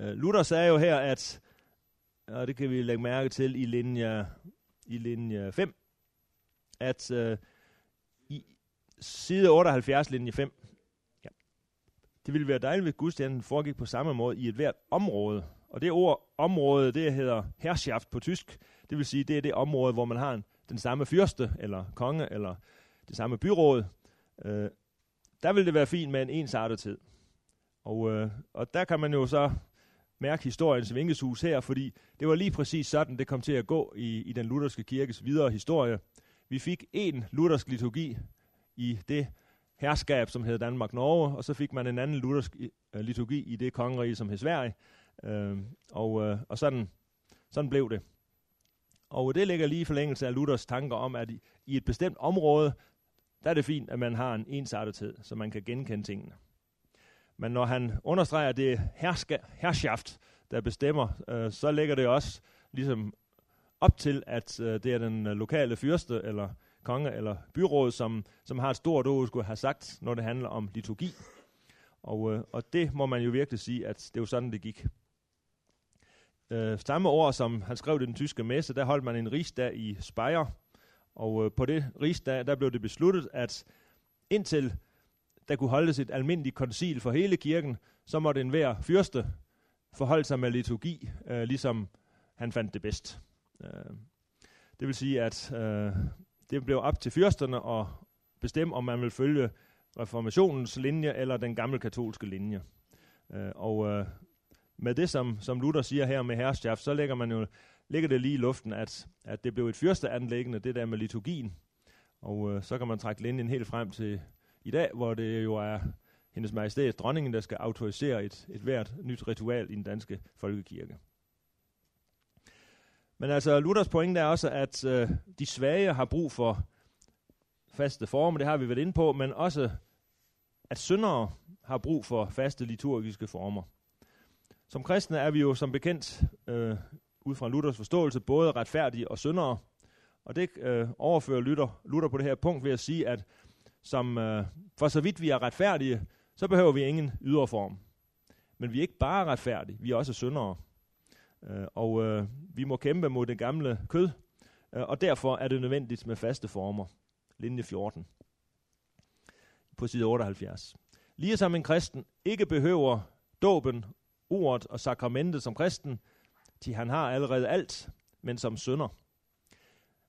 Øh, Luther sagde jo her, at, og det kan vi lægge mærke til i linje, i linje 5, at øh, i side 78, linje 5, ja, det ville være dejligt, hvis gudstjenesten foregik på samme måde i et hvert område. Og det ord område, det hedder Herrschaft på tysk. Det vil sige, det er det område, hvor man har en den samme fyrste, eller konge, eller det samme byråd, øh, der vil det være fint med en ensartet tid. Og, øh, og der kan man jo så mærke historiens vinkeshus her, fordi det var lige præcis sådan, det kom til at gå i, i den lutherske kirkes videre historie. Vi fik en luthersk liturgi i det herskab, som hed Danmark-Norge, og så fik man en anden luthersk øh, liturgi i det kongerige, som hed Sverige. Øh, og, øh, og sådan, sådan blev det. Og det ligger lige i forlængelse af Luthers tanker om, at i, i et bestemt område, der er det fint, at man har en ensartethed, så man kan genkende tingene. Men når han understreger, at det er herska, herschaft, der bestemmer, øh, så ligger det også ligesom op til, at øh, det er den øh, lokale fyrste, eller konge, eller byråd, som, som har et stort ord, skulle have sagt, når det handler om liturgi. Og, øh, og det må man jo virkelig sige, at det er jo sådan, det gik. Øh, samme år, som han skrev det den tyske messe, der holdt man en rigsdag i Speyer, og øh, på det rigsdag, der blev det besluttet, at indtil der kunne holdes et almindeligt koncil for hele kirken, så måtte enhver fyrste forholde sig med liturgi, øh, ligesom han fandt det bedst. Øh, det vil sige, at øh, det blev op til fyrsterne at bestemme, om man vil følge reformationens linje eller den gamle katolske linje. Øh, og øh, med det, som, som Luther siger her med herrschaft, så lægger man jo ligger det lige i luften, at, at det blev et fyrsteanlæggende, det der med liturgien. Og øh, så kan man trække linjen helt frem til i dag, hvor det jo er hendes majestæt dronningen, der skal autorisere et, et hvert nyt ritual i den danske folkekirke. Men altså, Luthers pointe er også, at øh, de svage har brug for faste former, det har vi været inde på, men også, at syndere har brug for faste liturgiske former. Som kristne er vi jo som bekendt, øh, ud fra Luthers forståelse, både retfærdige og syndere. Og det øh, overfører Luther, Luther på det her punkt ved at sige, at som, øh, for så vidt vi er retfærdige, så behøver vi ingen ydre form. Men vi er ikke bare retfærdige, vi er også syndere. Øh, og øh, vi må kæmpe mod det gamle kød, øh, og derfor er det nødvendigt med faste former. Linje 14 på side 78. Ligesom en kristen ikke behøver dåben, ordet og sakramentet som kristen, til han har allerede alt, men som sønder.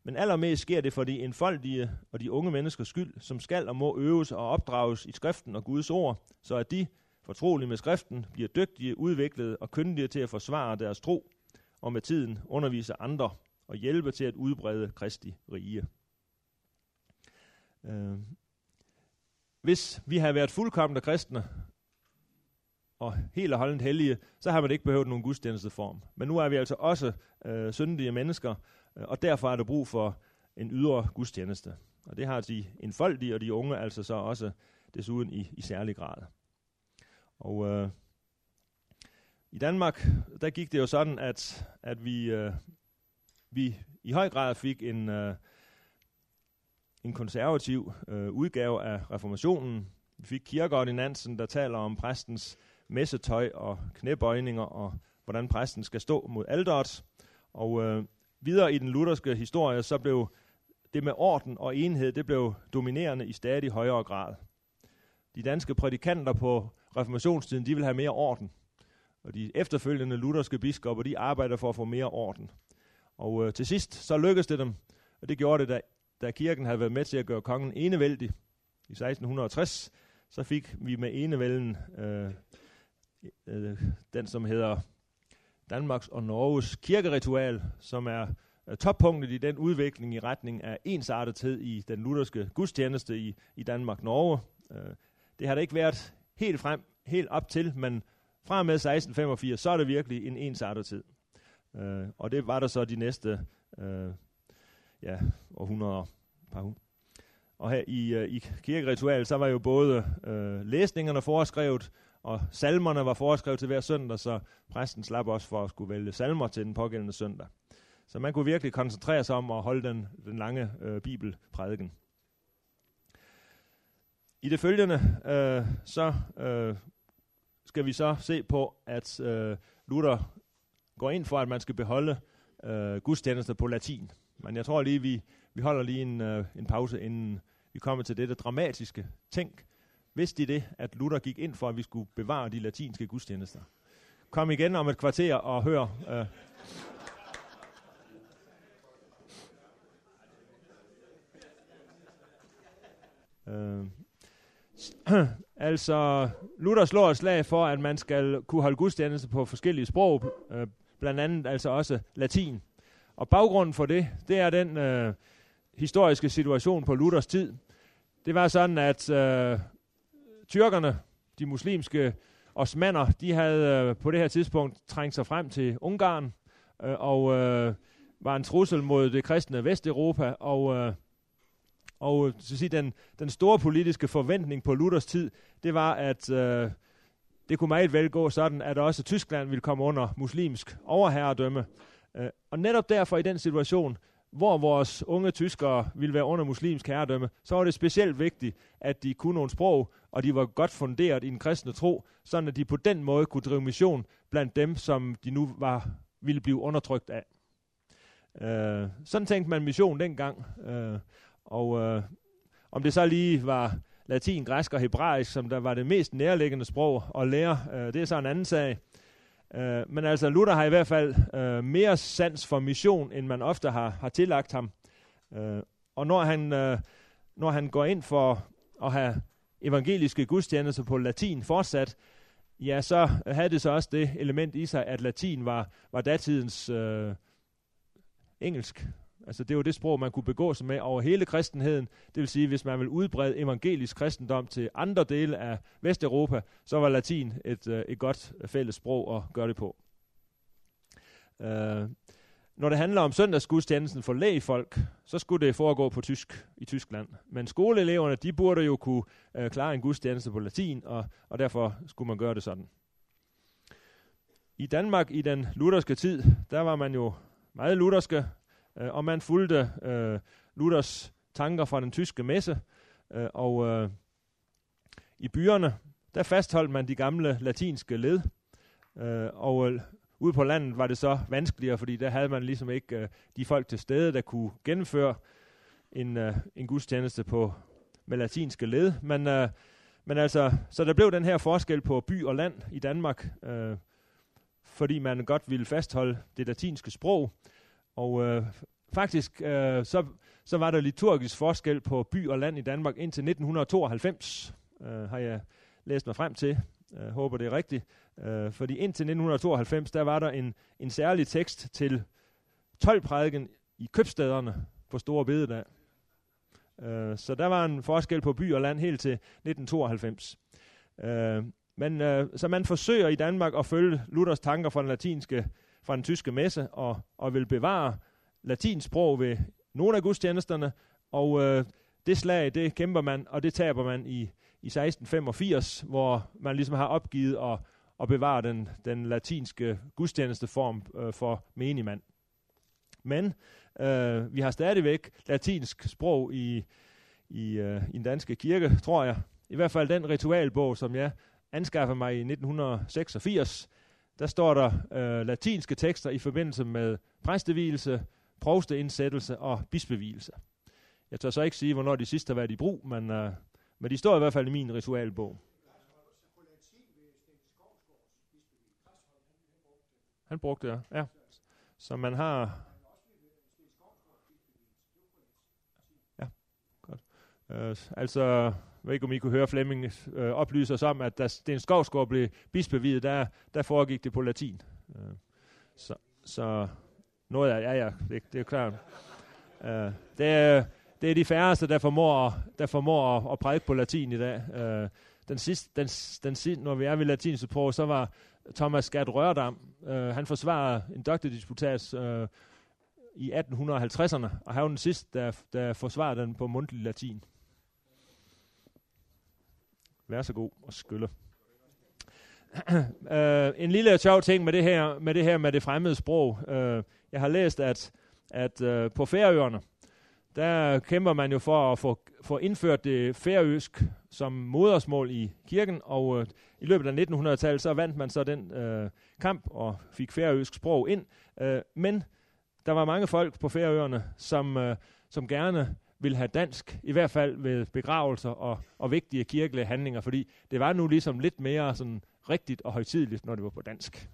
Men allermest sker det for de enfoldige og de unge menneskers skyld, som skal og må øves og opdrages i skriften og Guds ord, så at de, fortrolige med skriften, bliver dygtige, udviklede og kyndige til at forsvare deres tro, og med tiden undervise andre og hjælpe til at udbrede Kristi rige. Øh. Hvis vi har været fuldkommende kristne, og helt og holdent hellige, så har man ikke behøvet nogen gudstjenesteform. Men nu er vi altså også øh, syndige mennesker, øh, og derfor er der brug for en ydre gudstjeneste. Og det har de enfoldige og de unge altså så også desuden i, i særlig grad. Og øh, i Danmark, der gik det jo sådan, at, at vi, øh, vi i høj grad fik en, øh, en konservativ øh, udgave af reformationen. Vi fik kirkeordinansen, der taler om præstens messetøj og knæbøjninger, og hvordan præsten skal stå mod alderet. Og øh, videre i den lutherske historie, så blev det med orden og enhed, det blev dominerende i stadig højere grad. De danske prædikanter på reformationstiden, de vil have mere orden. Og de efterfølgende lutherske biskopper, de arbejder for at få mere orden. Og øh, til sidst, så lykkedes det dem, og det gjorde det, da, da kirken havde været med til at gøre kongen enevældig i 1660, så fik vi med enevælden øh, øh, den, som hedder Danmarks og Norges kirkeritual, som er øh, toppunktet i den udvikling i retning af ensartethed i den lutherske gudstjeneste i, i Danmark-Norge. Øh, det har der ikke været helt frem, helt op til, men fra med 1685, så er det virkelig en ensartethed. Øh, og det var der så de næste øh, ja, århundreder, par Og her i, øh, i kirkeritual, så var jo både øh, læsningerne foreskrevet, og salmerne var foreskrevet til hver søndag, så præsten slap også for at skulle vælge salmer til den pågældende søndag. Så man kunne virkelig koncentrere sig om at holde den, den lange øh, bibelprædiken. I det følgende, øh, så øh, skal vi så se på, at øh, Luther går ind for, at man skal beholde øh, gudstjenester på latin. Men jeg tror lige, vi, vi holder lige en, øh, en pause, inden vi kommer til dette dramatiske. Tænk, Vidste I det, at Luther gik ind for, at vi skulle bevare de latinske gudstjenester? Kom igen om et kvarter og hør. Øh. Uh, altså, Luther slår et slag for, at man skal kunne holde gudstjeneste på forskellige sprog, øh, blandt andet altså også latin. Og baggrunden for det, det er den øh, historiske situation på Luthers tid. Det var sådan, at øh, tyrkerne, de muslimske osmander, de havde øh, på det her tidspunkt trængt sig frem til Ungarn, øh, og øh, var en trussel mod det kristne Vesteuropa, og, øh, og øh, så sige, den, den store politiske forventning på Luthers tid, det var, at øh, det kunne meget vel gå sådan, at også Tyskland ville komme under muslimsk overherredømme. Øh, og netop derfor i den situation, hvor vores unge tyskere ville være under muslimsk herredømme, så var det specielt vigtigt, at de kunne nogle sprog, og de var godt funderet i den kristne tro, sådan at de på den måde kunne drive mission blandt dem, som de nu var ville blive undertrykt af. Øh, sådan tænkte man mission dengang, Øh, og øh, om det så lige var latin, græsk og hebraisk, som der var det mest nærliggende sprog at lære, øh, det er så en anden sag. Øh, men altså Luther har i hvert fald øh, mere sans for mission, end man ofte har, har tillagt ham. Øh, og når han, øh, når han går ind for at have evangeliske gudstjenester på latin fortsat, ja, så havde det så også det element i sig, at latin var, var datidens øh, engelsk. Altså det var det sprog, man kunne begå sig med over hele kristenheden. Det vil sige, hvis man vil udbrede evangelisk kristendom til andre dele af Vesteuropa, så var latin et, øh, et godt øh, fælles sprog at gøre det på. Uh, når det handler om søndagsgudstjenesten for lægefolk, så skulle det foregå på tysk i Tyskland. Men skoleeleverne, de burde jo kunne uh, klare en gudstjeneste på latin, og, og derfor skulle man gøre det sådan. I Danmark i den lutherske tid, der var man jo meget lutherske, øh, og man fulgte øh, Luthers tanker fra den tyske messe, øh, og øh, i byerne, der fastholdt man de gamle latinske led, øh, og øh, ude på landet var det så vanskeligere, fordi der havde man ligesom ikke øh, de folk til stede, der kunne gennemføre en, øh, en gudstjeneste på, med latinske led. Men, øh, men altså, så der blev den her forskel på by og land i Danmark, øh, fordi man godt ville fastholde det latinske sprog. Og øh, faktisk øh, så, så var der liturgisk forskel på by og land i Danmark indtil 1992, øh, har jeg læst mig frem til. Jeg håber, det er rigtigt. Øh, fordi indtil 1992, der var der en, en særlig tekst til 12 prædiken i købstederne på Store Bededag. Øh, så der var en forskel på by og land helt til 1992. Øh, men øh, så man forsøger i Danmark at følge Luthers tanker fra den latinske, fra den tyske messe, og, og vil bevare latinsprog ved nogle af gudstjenesterne, og øh, det slag, det kæmper man, og det taber man i, i 1685, hvor man ligesom har opgivet at, at bevare den, den latinske gudstjenesteform øh, for menigmand. Men øh, vi har stadigvæk latinsk sprog i, i, øh, i den danske kirke, tror jeg. I hvert fald den ritualbog, som jeg anskaffede mig i 1986, der står der øh, latinske tekster i forbindelse med præstevielse, provsteindsættelse og bispevielse. Jeg tør så ikke sige, hvornår de sidste har været i brug, men, øh, men de står i hvert fald i min ritualbog. Han brugte det, ja. Så man har... Ja, godt. Øh, altså, ved ikke, om I kunne høre Flemming øh, oplyse os om, at da Sten Skovsgaard blev bispevidet, der, der foregik det på latin. Øh, så, så noget af, ja ja, det, det er klart. Øh, det, det er de færreste, der formår, der formår at, at prædike på latin i dag. Øh, den sidste, den, den sidste, når vi er ved latinsk prøver, så var Thomas Gert Rørdam, øh, han forsvarede en doktordisputats øh, i 1850'erne, og han var den sidste, der, der forsvarede den på mundtlig latin. Vær så god og skylle. uh, en lille sjov ting med det her med det her med det fremmede sprog. Uh, jeg har læst, at, at uh, på Færøerne, der kæmper man jo for at få, få indført det færøsk som modersmål i kirken, og uh, i løbet af 1900-tallet, så vandt man så den uh, kamp og fik færøsk sprog ind. Uh, men der var mange folk på Færøerne, som, uh, som gerne vil have dansk, i hvert fald ved begravelser og, og vigtige kirkelige handlinger, fordi det var nu ligesom lidt mere sådan rigtigt og højtidligt, når det var på dansk.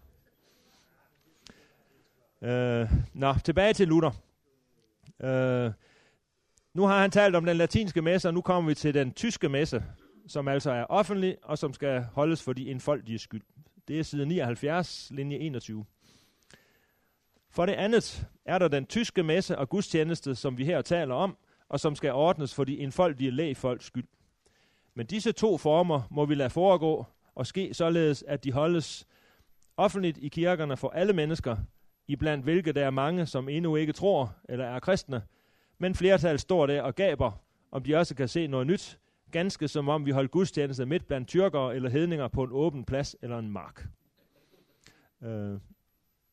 Øh, nå, tilbage til Luther. Øh, nu har han talt om den latinske messe, og nu kommer vi til den tyske messe, som altså er offentlig, og som skal holdes for de enfoldige skyld. Det er side 79, linje 21. For det andet er der den tyske messe og gudstjeneste, som vi her taler om, og som skal ordnes for de enfoldige lægfolks skyld. Men disse to former må vi lade foregå og ske således, at de holdes offentligt i kirkerne for alle mennesker, iblandt hvilke der er mange, som endnu ikke tror eller er kristne, men flertal står der og gaber, om de også kan se noget nyt, ganske som om vi holdt gudstjeneste midt blandt tyrkere eller hedninger på en åben plads eller en mark. Øh,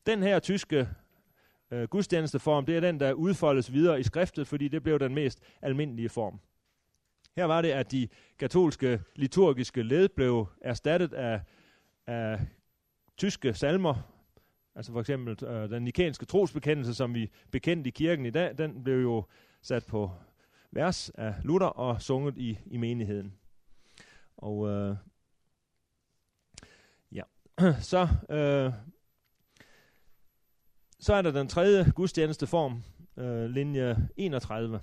den her tyske øh, gudstjenesteform, det er den, der udfoldes videre i skriftet, fordi det blev den mest almindelige form. Her var det, at de katolske liturgiske led blev erstattet af, af tyske salmer, altså for eksempel øh, den nikenske trosbekendelse, som vi bekendte i kirken i dag, den blev jo sat på vers af Luther og sunget i, i menigheden. Og øh, ja, så, øh, så er der den tredje gudstjenesteform, øh, linje 31.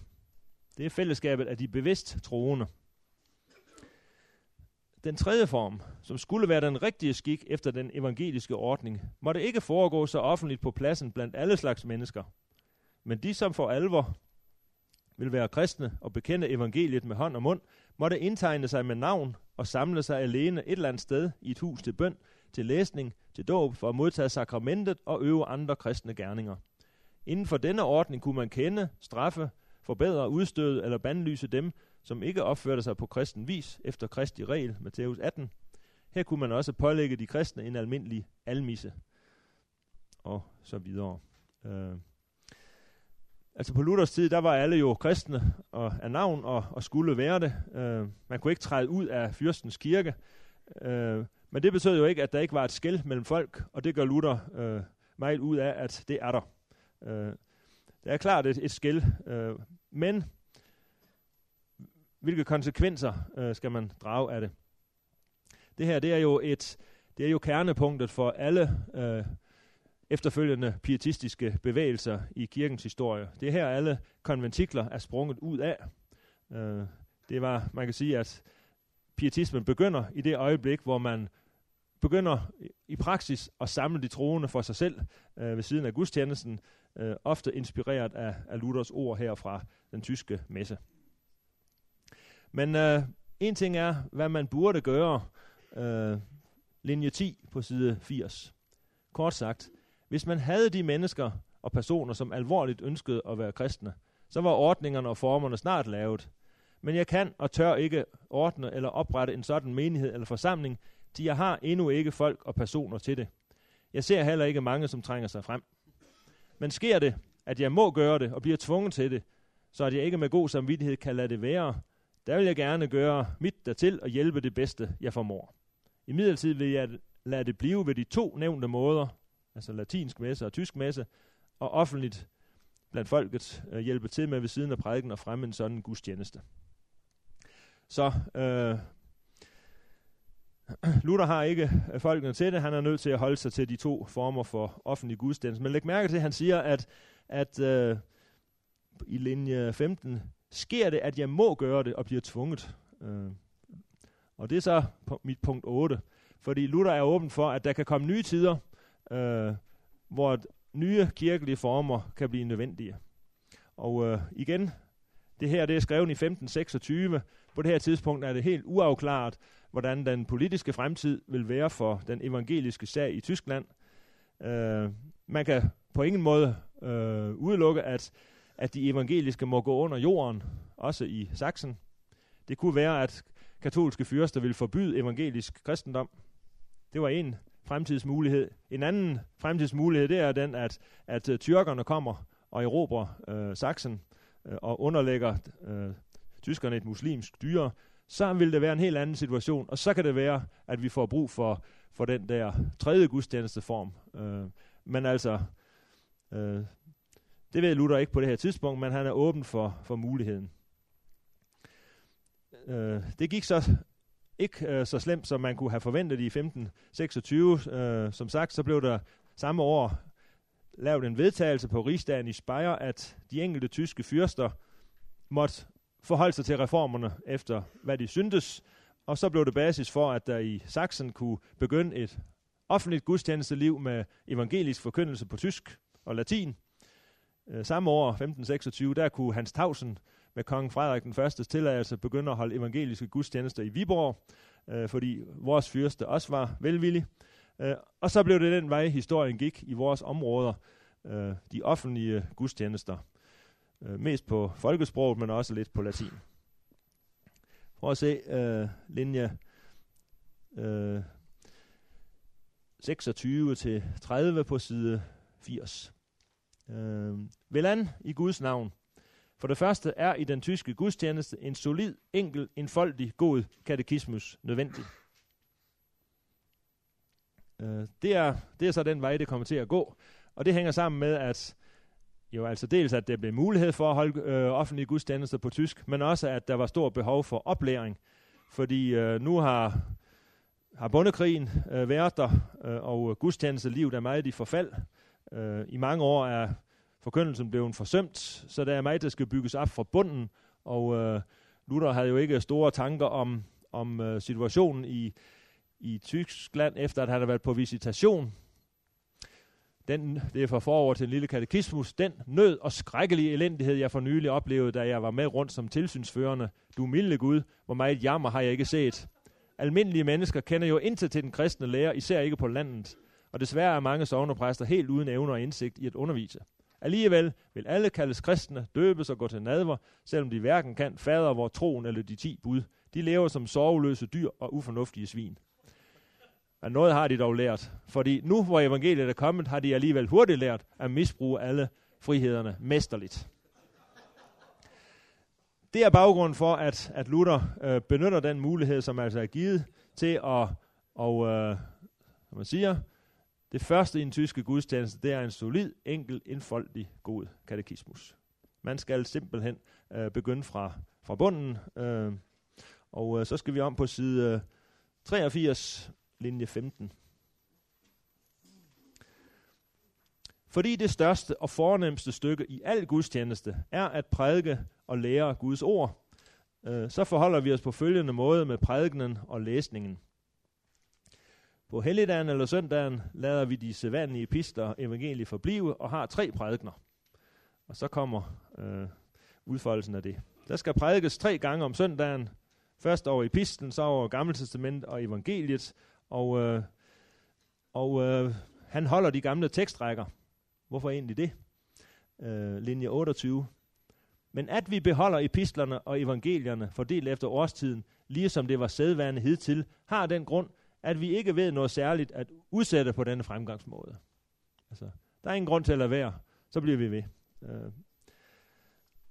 Det er fællesskabet af de bevidst troende. Den tredje form, som skulle være den rigtige skik efter den evangeliske ordning, måtte ikke foregå så offentligt på pladsen blandt alle slags mennesker. Men de, som for alvor vil være kristne og bekende evangeliet med hånd og mund, måtte indtegne sig med navn og samle sig alene et eller andet sted i et hus til bøn, til læsning, til dåb for at modtage sakramentet og øve andre kristne gerninger. Inden for denne ordning kunne man kende, straffe, forbedre, udstøde eller bandlyse dem, som ikke opførte sig på kristen vis efter Kristi regel, Matthæus 18. Her kunne man også pålægge de kristne en almindelig almisse, og så videre. Øh. Altså på Luthers tid, der var alle jo kristne og af navn og, og skulle være det. Øh, man kunne ikke træde ud af fyrstens kirke, øh, men det betød jo ikke, at der ikke var et skæld mellem folk, og det gør Luther øh, meget ud af, at det er der. Øh, der er klart et, et skæld, øh, men hvilke konsekvenser øh, skal man drage af det? Det her, det er jo et, det er jo kernepunktet for alle øh, efterfølgende pietistiske bevægelser i kirkens historie. Det er her, alle konventikler er sprunget ud af. Øh, det var, man kan sige, at pietismen begynder i det øjeblik, hvor man begynder i praksis at samle de troende for sig selv øh, ved siden af gudstjenesten, øh, ofte inspireret af, af Luthers ord her fra den tyske messe. Men øh, en ting er, hvad man burde gøre. Øh, linje 10 på side 80. Kort sagt, hvis man havde de mennesker og personer, som alvorligt ønskede at være kristne, så var ordningerne og formerne snart lavet. Men jeg kan og tør ikke ordne eller oprette en sådan menighed eller forsamling, til jeg har endnu ikke folk og personer til det. Jeg ser heller ikke mange, som trænger sig frem. Men sker det, at jeg må gøre det og bliver tvunget til det, så at jeg ikke med god samvittighed kan lade det være, der vil jeg gerne gøre mit dertil og hjælpe det bedste, jeg formår. I midlertid vil jeg lade det blive ved de to nævnte måder, altså latinsk messe og tysk messe, og offentligt blandt folket øh, hjælpe til med ved siden af prædiken og fremme en sådan gudstjeneste. Så øh, Luther har ikke øh, folkene til det. Han er nødt til at holde sig til de to former for offentlig gudstjeneste. Men læg mærke til, at han siger, at, at øh, i linje 15, sker det, at jeg må gøre det og bliver tvunget. Øh, og det er så mit punkt 8. Fordi Luther er åben for, at der kan komme nye tider, øh, hvor nye kirkelige former kan blive nødvendige. Og øh, igen, det her det er skrevet i 1526. På det her tidspunkt er det helt uafklaret, hvordan den politiske fremtid vil være for den evangeliske sag i Tyskland. Øh, man kan på ingen måde øh, udelukke, at, at de evangeliske må gå under jorden, også i Sachsen. Det kunne være, at katolske fyrster vil forbyde evangelisk kristendom. Det var en fremtidsmulighed. En anden fremtidsmulighed, det er den, at, at øh, tyrkerne kommer og erobrer øh, Sachsen øh, og underlægger øh, tyskerne et muslimsk dyre, så vil det være en helt anden situation, og så kan det være, at vi får brug for, for den der tredje gudstjenesteform. Øh, men altså, øh, det ved Luther ikke på det her tidspunkt, men han er åben for, for muligheden. Øh, det gik så ikke øh, så slemt, som man kunne have forventet i 1526. Øh, som sagt, så blev der samme år lavet en vedtagelse på rigsdagen i Speyer, at de enkelte tyske fyrster måtte forholdt sig til reformerne efter, hvad de syntes, og så blev det basis for, at der i Sachsen kunne begynde et offentligt gudstjenesteliv med evangelisk forkyndelse på tysk og latin. Øh, samme år, 1526, der kunne Hans Tausen med kong Frederik den første tilladelse begynde at holde evangeliske gudstjenester i Viborg, øh, fordi vores fyrste også var velvillig. Øh, og så blev det den vej, historien gik i vores områder, øh, de offentlige gudstjenester. Øh, mest på folkesproget, men også lidt på latin. Prøv at se øh, linje øh, 26 til 30 på side 80. Øh, Velan i Guds navn. For det første er i den tyske gudstjeneste en solid, enkel, enfoldig, god katekismus nødvendig. Øh, det, er, det er så den vej, det kommer til at gå. Og det hænger sammen med, at jo altså dels, at der blev mulighed for at holde øh, offentlige gudstjenester på tysk, men også, at der var stor behov for oplæring. Fordi øh, nu har, har bundekrigen øh, været der, øh, og gudstjenestelivet er meget i forfald. Øh, I mange år er forkyndelsen blevet forsømt, så der er meget, der skal bygges op fra bunden, og øh, Luther havde jo ikke store tanker om, om øh, situationen i, i Tyskland, efter at han havde været på visitation. Den, det er for forår til en lille katekismus. Den nød og skrækkelige elendighed, jeg for nylig oplevede, da jeg var med rundt som tilsynsførende. Du milde Gud, hvor meget jammer har jeg ikke set. Almindelige mennesker kender jo intet til den kristne lærer, især ikke på landet. Og desværre er mange sovnepræster helt uden evner og indsigt i at undervise. Alligevel vil alle kaldes kristne, døbes og gå til nadver, selvom de hverken kan fader vor troen eller de ti bud. De lever som sorgløse dyr og ufornuftige svin. Men noget har de dog lært, fordi nu hvor evangeliet er kommet, har de alligevel hurtigt lært at misbruge alle frihederne mesterligt. Det er baggrunden for, at, at Luther øh, benytter den mulighed, som altså er givet til at, Og øh, som man siger, det første i en tyske gudstjeneste, det er en solid, enkel, indfoldig, god katekismus. Man skal simpelthen øh, begynde fra, fra bunden, øh, og øh, så skal vi om på side øh, 83, linje 15. Fordi det største og fornemmeste stykke i al gudstjeneste er at prædike og lære Guds ord, øh, så forholder vi os på følgende måde med prædikenen og læsningen. På helligdagen eller søndagen lader vi de sædvanlige pister og forblive og har tre prædikner. Og så kommer øh, udfoldelsen af det. Der skal prædikes tre gange om søndagen. Først over epistlen, så over Gamle Testament og evangeliet. Og, øh, og øh, han holder de gamle tekstrækker. Hvorfor egentlig det? Øh, linje 28. Men at vi beholder epistlerne og evangelierne fordelt efter årstiden, ligesom det var sædværende hidtil, har den grund, at vi ikke ved noget særligt at udsætte på denne fremgangsmåde. Altså, der er ingen grund til at lade være, så bliver vi ved. Øh,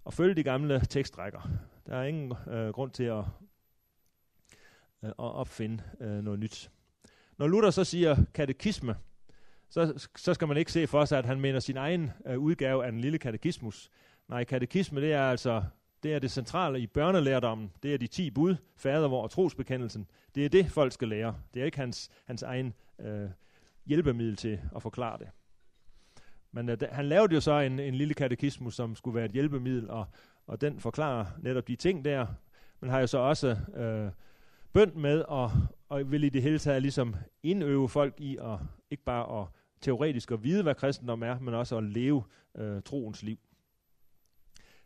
og følge de gamle tekstrækker. Der er ingen øh, grund til at, øh, at opfinde øh, noget nyt. Når Luther så siger katekisme, så, så skal man ikke se for sig, at han mener sin egen øh, udgave af den lille katekismus. Nej, katekisme det er altså det er det centrale i børnelærdommen. Det er de ti bud, fadervor og trosbekendelsen. Det er det, folk skal lære. Det er ikke hans, hans egen øh, hjælpemiddel til at forklare det. Men øh, han lavede jo så en, en lille katekismus, som skulle være et hjælpemiddel, og, og den forklarer netop de ting der. Men har jo så også øh, bønd med, og, og vil i det hele taget ligesom indøve folk i at ikke bare at teoretisk at vide, hvad kristendom er, men også at leve øh, troens liv.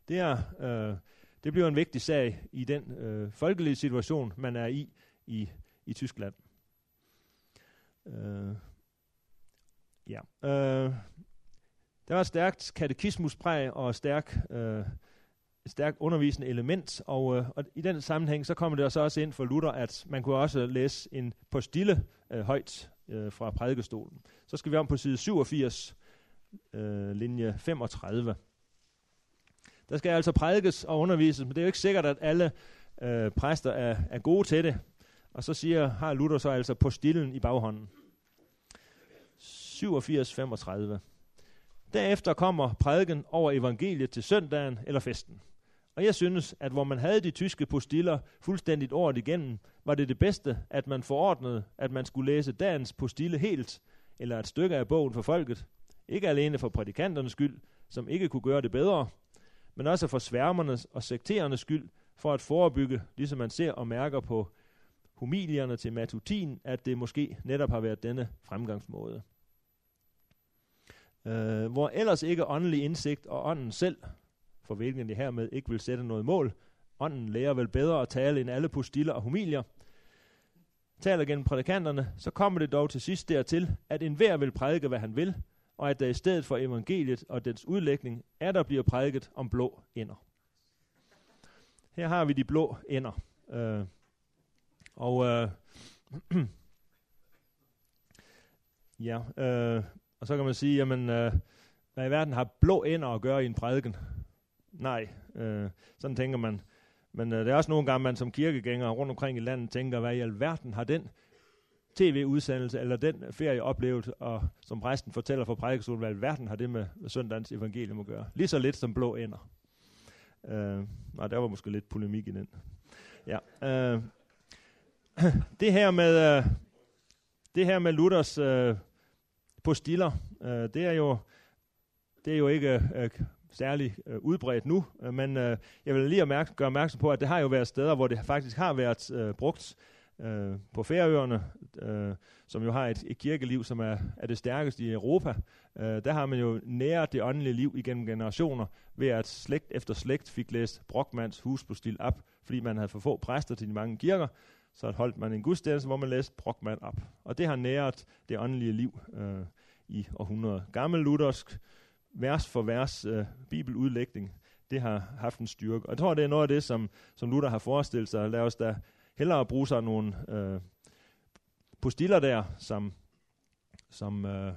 Det, er, øh, det bliver en vigtig sag i den øh, folkelige situation, man er i i, i Tyskland. Øh, ja. Øh, der var et stærkt katekismuspræg og stærk, øh, stærkt undervisende element, og, øh, og i den sammenhæng så kommer det så også ind for Luther, at man kunne også læse en postille øh, højt øh, fra prædikestolen. Så skal vi om på side 87, øh, linje 35. Der skal altså prædikes og undervises, men det er jo ikke sikkert, at alle øh, præster er, er gode til det. Og så siger, har Luther så altså på stillen i baghånden. 87-35. Derefter kommer prædiken over evangeliet til søndagen eller festen. Og jeg synes, at hvor man havde de tyske postiller fuldstændigt året igennem, var det det bedste, at man forordnede, at man skulle læse dagens postille helt, eller et stykke af bogen for folket. Ikke alene for prædikanternes skyld, som ikke kunne gøre det bedre, men også for sværmernes og sekterernes skyld, for at forebygge, ligesom man ser og mærker på humilierne til matutin, at det måske netop har været denne fremgangsmåde. Øh, hvor ellers ikke åndelig indsigt og ånden selv, for hvilken det hermed ikke vil sætte noget mål, ånden lærer vel bedre at tale end alle postiller og humilier, taler gennem prædikanterne, så kommer det dog til sidst dertil, at enhver vil prædike, hvad han vil, og at der i stedet for evangeliet og dens udlægning, er der bliver prædiket om blå ender. Her har vi de blå ender. Øh, og øh, ja, øh, og så kan man sige, jamen, øh, hvad i verden har blå ender at gøre i en prædiken? Nej, øh, sådan tænker man. Men øh, det er også nogle gange, man som kirkegænger rundt omkring i landet tænker, hvad i alverden har den tv-udsendelse eller den ferieoplevelse, og som præsten fortæller for prædikestolen, hvad alverden har det med, med søndagens evangelium at gøre. Lige så lidt som blå ender. Øh, nej, der var måske lidt polemik i den. Ja. Øh, det her med øh, det her med Luthers øh, postiller, øh, det er jo det er jo ikke øh, særlig øh, udbredt nu, øh, men øh, jeg vil lige mærke, gøre opmærksom på, at det har jo været steder, hvor det faktisk har været øh, brugt øh, på Færøerne, øh, som jo har et, et kirkeliv, som er, er det stærkeste i Europa. Øh, der har man jo næret det åndelige liv igennem generationer, ved at slægt efter slægt fik læst Brockmans husbostil op, fordi man havde for få præster til de mange kirker, så holdt man en gudstjeneste, hvor man læste Brockman op. Og det har næret det åndelige liv øh, i århundreder. Gammel luthersk vers for vers øh, bibeludlægning, det har haft en styrke. Og jeg tror, det er noget af det, som, som Luther har forestillet sig. Lad os da hellere bruge sig nogle øh, postiller der, som, som øh,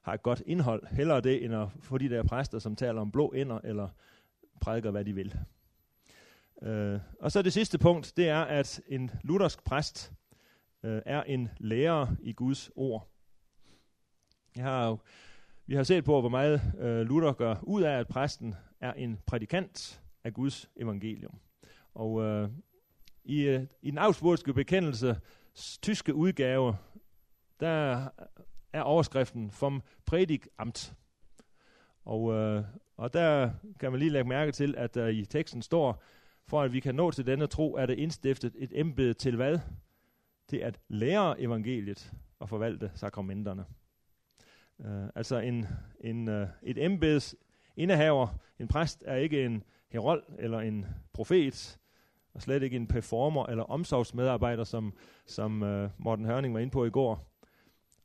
har et godt indhold. Hellere det, end at få de der præster, som taler om blå ender, eller prædiker, hvad de vil. Øh, og så det sidste punkt, det er, at en luthersk præst øh, er en lærer i Guds ord. Jeg har jo, vi har set på, hvor meget øh, Luther gør ud af, at præsten er en prædikant af Guds evangelium. Og øh, i, øh, i den augsburgske bekendelse, tyske udgave, der er overskriften vom Predikamt. Og, øh, og der kan man lige lægge mærke til, at der i teksten står, for at vi kan nå til denne tro, er det indstiftet et embede til hvad? Til at lære evangeliet og forvalte sakramenterne. Uh, altså en, en, uh, et embeds indehaver, en præst, er ikke en herold eller en profet, og slet ikke en performer eller omsorgsmedarbejder, som, som uh, Morten Hørning var inde på i går.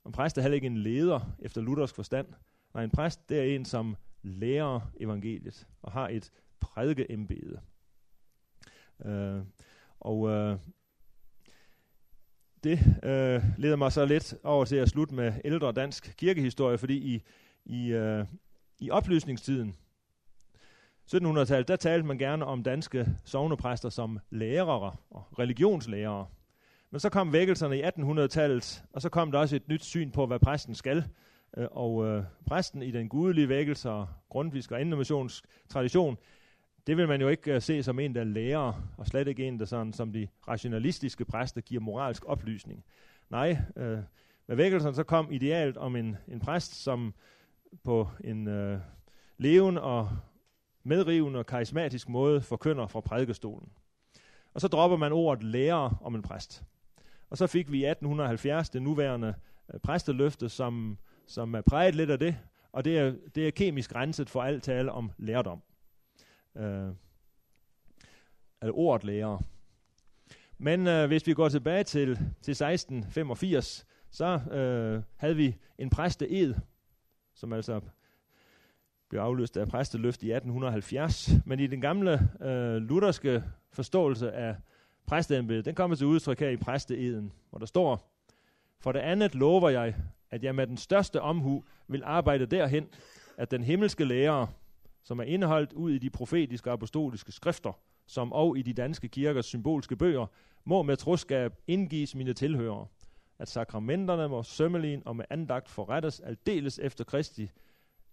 En præst er heller ikke en leder efter luthersk forstand. Nej, en præst det er en, som lærer evangeliet og har et prædikeembede. Uh, og uh, det øh, leder mig så lidt over til at slutte med ældre dansk kirkehistorie, fordi i, i, øh, i oplysningstiden, 1700-tallet, der talte man gerne om danske sovnepræster som lærere og religionslærere. Men så kom vækkelserne i 1800-tallet, og så kom der også et nyt syn på, hvad præsten skal. Øh, og øh, præsten i den gudelige vækkelse og grundvisk og tradition, det vil man jo ikke uh, se som en, der lærer, og slet ikke en, der sådan, som de rationalistiske præster giver moralsk oplysning. Nej, øh, med vækkelsen så kom idealet om en, en præst, som på en øh, levende og medrivende og karismatisk måde forkynder fra prædikestolen. Og så dropper man ordet lærer om en præst. Og så fik vi i 1870 det nuværende øh, præsteløfte, som, som er præget lidt af det, og det er, det er kemisk renset for alt tale om lærdom øh, altså ordet lærer. Men øh, hvis vi går tilbage til, til 1685, så øh, havde vi en præsteed, som altså blev afløst af præsteløft i 1870. Men i den gamle øh, lutherske forståelse af præsteembedet, den kommer til udtryk her i præsteeden, hvor der står, For det andet lover jeg, at jeg med den største omhu vil arbejde derhen, at den himmelske lærer, som er indeholdt ud i de profetiske og apostoliske skrifter, som og i de danske kirkers symbolske bøger, må med troskab indgives mine tilhørere, at sakramenterne må sømmelin og med andagt forrettes aldeles efter Kristi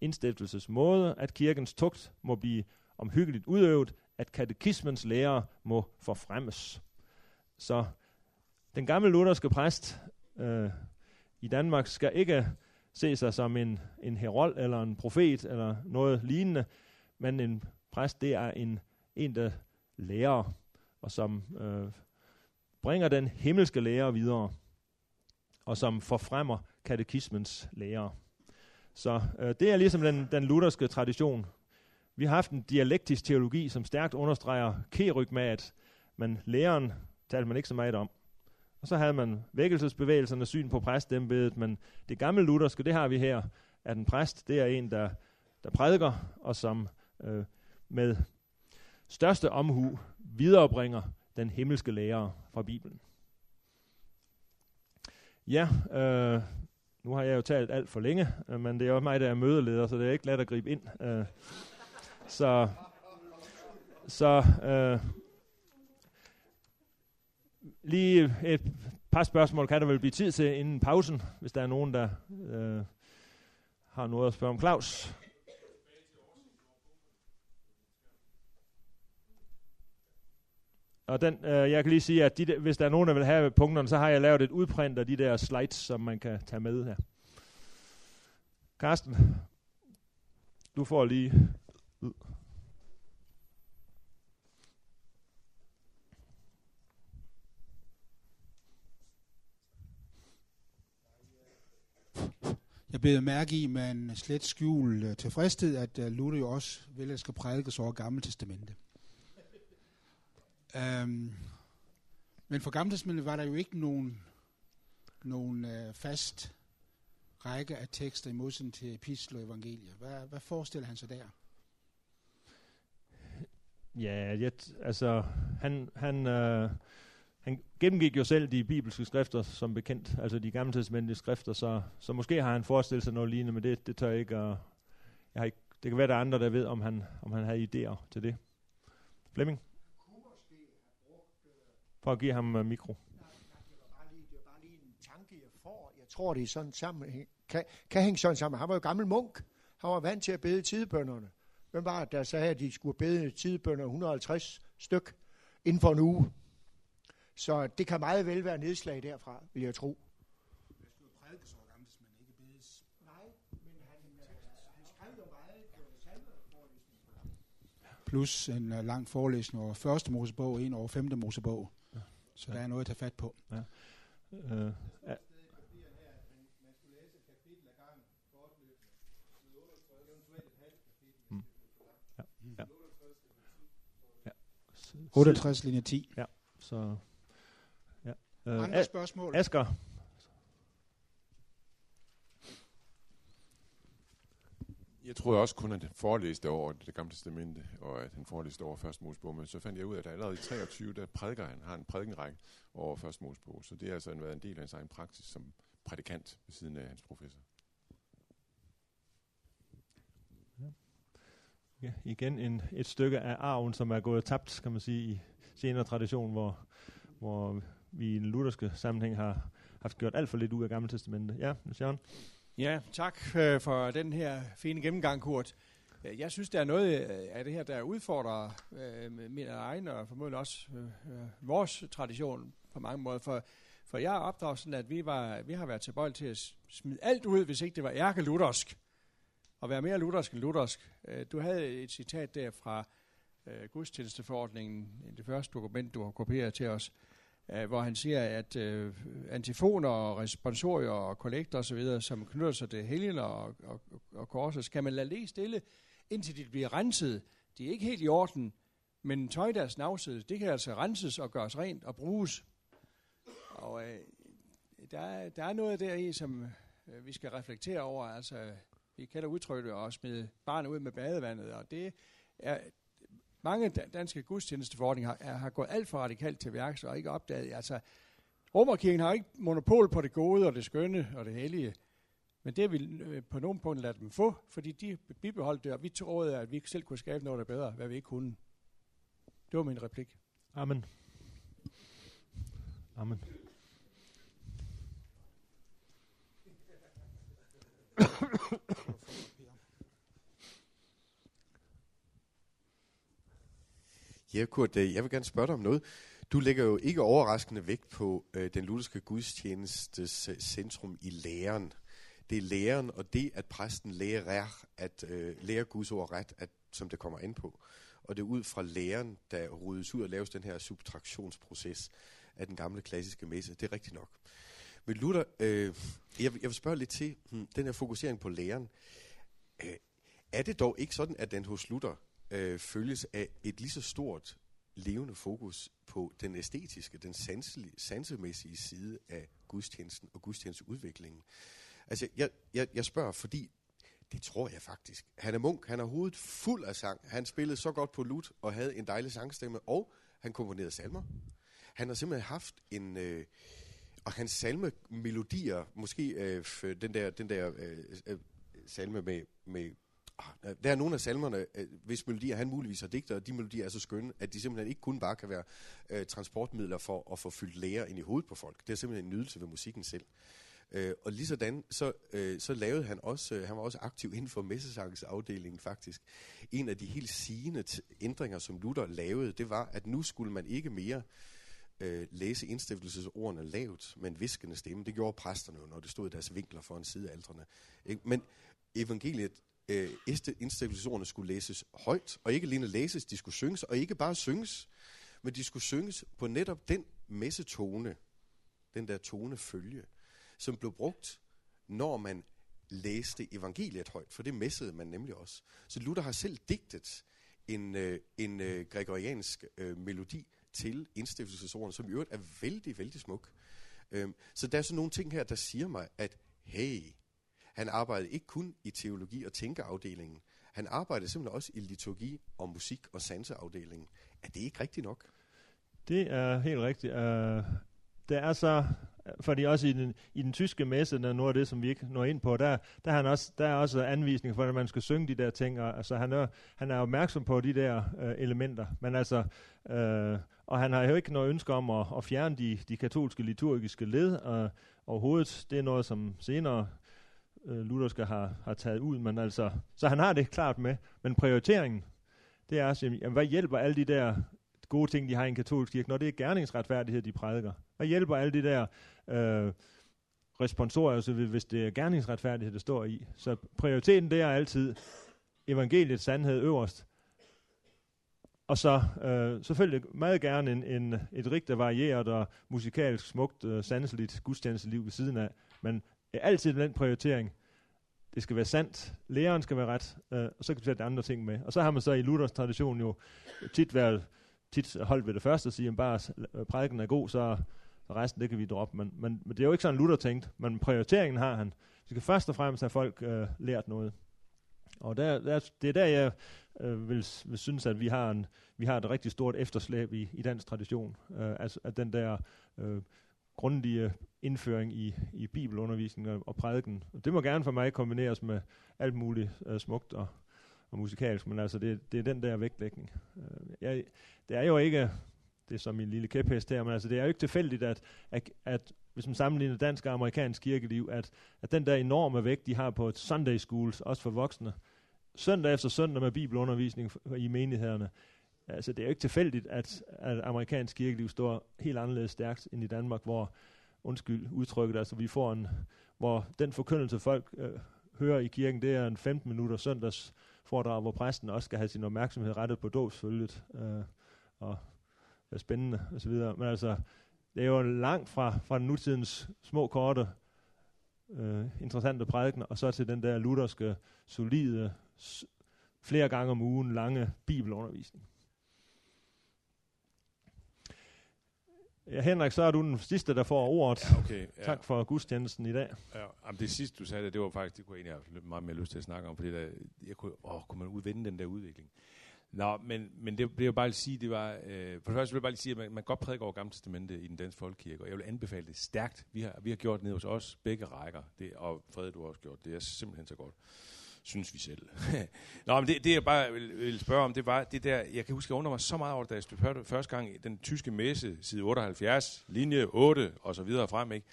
indstiftelses måde, at kirkens tugt må blive omhyggeligt udøvet, at katekismens lærer må forfremmes. Så den gamle lutherske præst øh, i Danmark skal ikke se sig som en, en herold eller en profet eller noget lignende, men en præst, det er en, en der lærer, og som øh, bringer den himmelske lære videre, og som forfremmer katekismens lære. Så øh, det er ligesom den, den lutherske tradition. Vi har haft en dialektisk teologi, som stærkt understreger kerygmat, men læren talte man ikke så meget om. Og så havde man vækkelsesbevægelserne syn på præstembedet, men det gamle lutherske, det har vi her, at en præst, det er en, der, der prædiker, og som øh, med største omhu viderebringer den himmelske lære fra Bibelen. Ja, øh, nu har jeg jo talt alt for længe, øh, men det er jo mig, der er mødeleder, så det er ikke let at gribe ind. Øh, så så øh, lige et par spørgsmål kan der vel blive tid til inden pausen, hvis der er nogen, der øh, har noget at spørge om. Claus? Og den, øh, jeg kan lige sige, at de der, hvis der er nogen, der vil have punkterne, så har jeg lavet et udprint af de der slides, som man kan tage med her. Karsten, du får lige Jeg blev mærke i med en slet skjul øh, tilfredshed, at øh, Luther jo også vil, at skal prædikes over Gamle Testamente. Um, men for Gamle Testamente var der jo ikke nogen, nogen uh, fast række af tekster i modsætning til epistel og evangelier. Hvad, hvad forestiller han sig der? Ja, jeg, altså, han, han, øh, han gennemgik jo selv de bibelske skrifter, som bekendt, altså de gamle testamentlige skrifter, så, så måske har han forestillet sig noget lignende, men det, det tør jeg ikke, og jeg har ikke, det kan være, der er andre, der ved, om han, om han havde idéer til det. Flemming? For at give ham uh, mikro. får, jeg tror, det er sådan sammen, kan, kan hænge sådan sammen. Han var jo gammel munk. Han var vant til at bede tidebønderne. Hvem var det, der sagde, at de skulle bede tidebønder 150 styk inden for en uge? Så det kan meget vel være nedslag derfra, vil jeg tro. plus en uh, lang forelæsning over første Mosebog, en over femte Mosebog. Ja. Så der er noget at tage fat på. Ja. Uh, ja. Mm. Ja. Ja. Ja. 68 linje 10. Ja, så... Uh, Andre spørgsmål? Asger, Jeg troede også kun, at han forelæste over det gamle testamente, og at han forelæste over første Mosebog, men så fandt jeg ud af, at der allerede i 23, der prædiker han, har en prædikenrække over første Mosebog, så det har altså været en del af hans egen praksis som prædikant ved siden af hans professor. Ja. ja igen en, et stykke af arven, som er gået tabt, kan man sige, i senere tradition, hvor, hvor vi i den lutherske sammenhæng har haft gjort alt for lidt ud af Gamle Testamentet. Ja, Sjøren? Ja, tak øh, for den her fine gennemgang, Kurt. Øh, jeg synes, der er noget øh, af det her, der udfordrer øh, min egen og formodentlig også øh, øh, vores tradition på mange måder. For, for jeg er opdraget sådan, at vi, var, vi har været tilbøjelige til at smide alt ud, hvis ikke det var ærke-luthersk. Og være mere luthersk end luthersk. Du havde et citat der fra øh, gudstjenesteforordningen, det første dokument, du har kopieret til os, øh, Øh, hvor han siger, at øh, antifoner og responsorier og kollekter osv., som knytter sig til helgen og, og, og korset, skal man lade det stille, indtil de bliver renset. De er ikke helt i orden, men tøj deres snavset, det kan altså renses og gøres rent og bruges. Og øh, der, der er noget der i, som øh, vi skal reflektere over. Altså, vi kan kender udtrykke og smide barnet ud med badevandet, og det er, mange danske gudstjenesteforordninger har, har gået alt for radikalt til værks og ikke opdaget, altså Romerkirken har ikke monopol på det gode og det skønne og det hellige, men det har vi øh, på nogle punkter ladet dem få, fordi de bibeholdt det, og vi troede, at vi selv kunne skabe noget, der bedre, hvad vi ikke kunne. Det var min replik. Amen. Amen. Ja, Kurt, øh, jeg vil gerne spørge dig om noget. Du lægger jo ikke overraskende vægt på øh, den lutherske gudstjenestes øh, centrum i læren. Det er læren, og det, at præsten lærer, at øh, lærer Guds ord ret, at, som det kommer ind på. Og det er ud fra læren, der ryddes ud og laves den her subtraktionsproces af den gamle klassiske messe. Det er rigtigt nok. Men Luther, øh, jeg, jeg vil spørge lidt til hmm, den her fokusering på læren. Øh, er det dog ikke sådan, at den hos Luther øh, følges af et lige så stort levende fokus på den æstetiske, den sanselige, sansemæssige side af gudstjenesten og gudstjenesteudviklingen. Altså, jeg, jeg, jeg spørger, fordi det tror jeg faktisk. Han er munk, han har hovedet fuld af sang. Han spillede så godt på lut og havde en dejlig sangstemme, og han komponerede salmer. Han har simpelthen haft en... Øh, og hans salmemelodier, måske øh, den der, den der øh, øh, salme med, med Ah, der er nogle af salmerne, hvis melodier han muligvis har digtet, og de melodier er så skønne, at de simpelthen ikke kun bare kan være øh, transportmidler for at få fyldt lærer ind i hovedet på folk. Det er simpelthen en nydelse ved musikken selv. Øh, og lige sådan, så, øh, så lavede han også, øh, han var også aktiv inden for messesangsafdelingen faktisk. En af de helt sigende ændringer, som Luther lavede, det var, at nu skulle man ikke mere øh, læse indstiftelsesordene lavt, men viskende stemme. Det gjorde præsterne jo, når det stod i deres vinkler foran sidealtrene. Men evangeliet øh, indstiftelsesordene skulle læses højt, og ikke alene læses, de skulle synges, og ikke bare synges, men de skulle synges på netop den messetone, den der tonefølge, som blev brugt, når man læste evangeliet højt, for det messede man nemlig også. Så Luther har selv digtet en, øh, en øh, gregoriansk øh, melodi til indstiftelsesordene, som i øvrigt er vældig, vældig smuk. Øh, så der er sådan nogle ting her, der siger mig, at hey, han arbejdede ikke kun i teologi- og tænkeafdelingen. Han arbejdede simpelthen også i liturgi og musik- og sanseafdelingen. Er det ikke rigtigt nok? Det er helt rigtigt. Uh, der er så fordi også i den, i den tyske messe, der er noget af det, som vi ikke når ind på, der, der, er, han også, der er også anvisning for, at man skal synge de der ting, og altså, han, er, han er opmærksom på de der øh, elementer, men altså, øh, og han har jo ikke noget ønske om at, at fjerne de, de katolske liturgiske led, og overhovedet, det er noget, som senere øh, Lutherske har, har taget ud, men altså, så han har det klart med, men prioriteringen, det er også, jamen, hvad hjælper alle de der gode ting, de har i en katolsk kirke, når det er gerningsretfærdighed, de prædiker? Hvad hjælper alle de der øh, responsorier, så altså, hvis det er gerningsretfærdighed, det står i? Så prioriteten, det er altid evangeliets sandhed øverst. Og så øh, selvfølgelig meget gerne en, en, et rigt varieret og musikalsk smukt, øh, sanseligt gudstjenesteliv ved siden af. Men altid den prioritering, det skal være sandt, læreren skal være ret, øh, og så kan vi sætte andre ting med. Og så har man så i Luthers tradition jo tit været tit holdt ved det første og sige, at bare øh, prædiken er god, så resten det kan vi droppe. Men, men, men det er jo ikke sådan Luther tænkt, men prioriteringen har han. Vi skal først og fremmest have folk øh, lært noget. Og der, der, det er der, jeg øh, vil, vil synes, at vi har, en, vi har et rigtig stort efterslæb i, i dansk tradition. Øh, altså at den der øh, grundige indføring i, i bibelundervisning og, og prædiken. Det må gerne for mig kombineres med alt muligt øh, smukt og, og musikalsk, men altså det, det er den der vægtlægning. Øh, jeg, det er jo ikke, det er som min lille kæphest her, men altså det er jo ikke tilfældigt, at, at, at hvis man sammenligner dansk og amerikansk kirkeliv, at, at den der enorme vægt, de har på et Sunday schools, også for voksne, søndag efter søndag med bibelundervisning i menighederne, altså det er jo ikke tilfældigt, at, at amerikansk kirkeliv står helt anderledes stærkt end i Danmark, hvor, undskyld udtrykket, altså vi får en, hvor den forkyndelse folk øh, hører i kirken, det er en 15 minutter søndags foredrag, hvor præsten også skal have sin opmærksomhed rettet på dåbsfølget, øh, og er spændende osv. Men altså, det er jo langt fra, fra nutidens små, korte, øh, interessante prædikener, og så til den der lutherske, solide, flere gange om ugen lange bibelundervisning. Ja, Henrik, så er du den sidste, der får ordet. Ja, okay. Ja. Tak for gudstjenesten i dag. Ja, jamen det sidste, du sagde, det var faktisk, det kunne jeg egentlig have meget mere lyst til at snakke om, fordi der, jeg kunne, åh, kunne man udvinde den der udvikling? Nå, men, men det, det jeg bare lige sige, det var, øh, for det første vil jeg bare lige sige, at man, man godt prædiker over Gamle Testamente i den danske folkekirke, og jeg vil anbefale det stærkt. Vi har, vi har gjort det ned hos os, begge rækker, det, og Frede, du har også gjort det, er simpelthen så godt synes vi selv. Nå, men det, det jeg bare vil, vil spørge om, det var det der, jeg kan huske, jeg undrer mig så meget over det, da jeg hørte første gang i den tyske messe, side 78, linje 8 og så videre frem, ikke?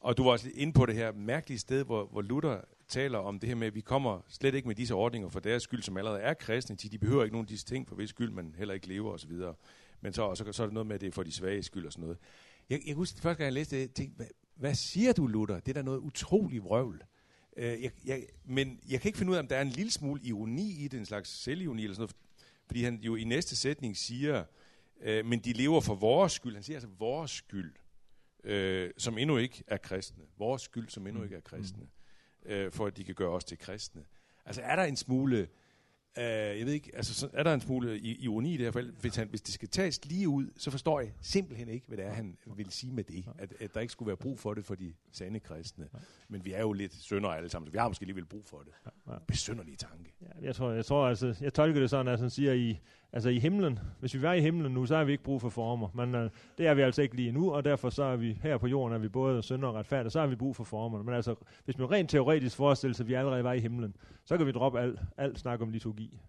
Og du var også inde på det her mærkelige sted, hvor, hvor Luther taler om det her med, at vi kommer slet ikke med disse ordninger for deres skyld, som allerede er kristne. De behøver ikke nogen af disse ting, for hvis skyld man heller ikke lever osv. Men så, så, så er det noget med, at det er for de svage skyld og sådan noget. Jeg, jeg husker, første gang jeg læste det, jeg tænkte, hvad, hvad siger du, Luther? Det er da noget utroligt vrøvl. Øh, jeg, jeg, men jeg kan ikke finde ud af, om der er en lille smule ironi i det, en slags selvironi eller sådan noget, fordi han jo i næste sætning siger, øh, men de lever for vores skyld. Han siger altså vores skyld, øh, som endnu ikke er kristne. Vores skyld, som endnu mm. ikke er kristne. Øh, for at de kan gøre os til kristne. Altså er der en smule Uh, jeg ved ikke, altså så er der en smule ironi i det her fald. Hvis, han, hvis det skal tages lige ud, så forstår jeg simpelthen ikke, hvad det er, han vil sige med det. At, at der ikke skulle være brug for det for de sande kristne. Men vi er jo lidt sønder alle sammen, så vi har måske alligevel brug for det. Besønderlige tanke. Ja, jeg tror, jeg tror altså, jeg tolker det sådan, at han siger, i, altså i himlen, hvis vi var i himlen nu, så har vi ikke brug for former. Men uh, det er vi altså ikke lige nu, og derfor så er vi her på jorden, er vi både sønder og retfærdige, så har vi brug for former. Men altså, hvis man rent teoretisk forestiller sig, at vi allerede var i himlen, så kan vi droppe alt, alt snak om liturgi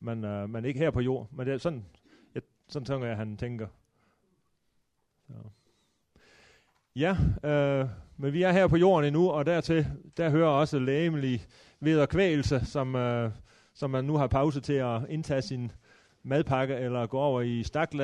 men, uh, men ikke her på jord. Men det er sådan, jeg, sådan tænker jeg, han tænker. Så. Ja, øh, men vi er her på jorden endnu, og dertil, der hører også lægemelig vederkvægelse, som, øh, som man nu har pause til at indtage sin madpakke, eller gå over i stakland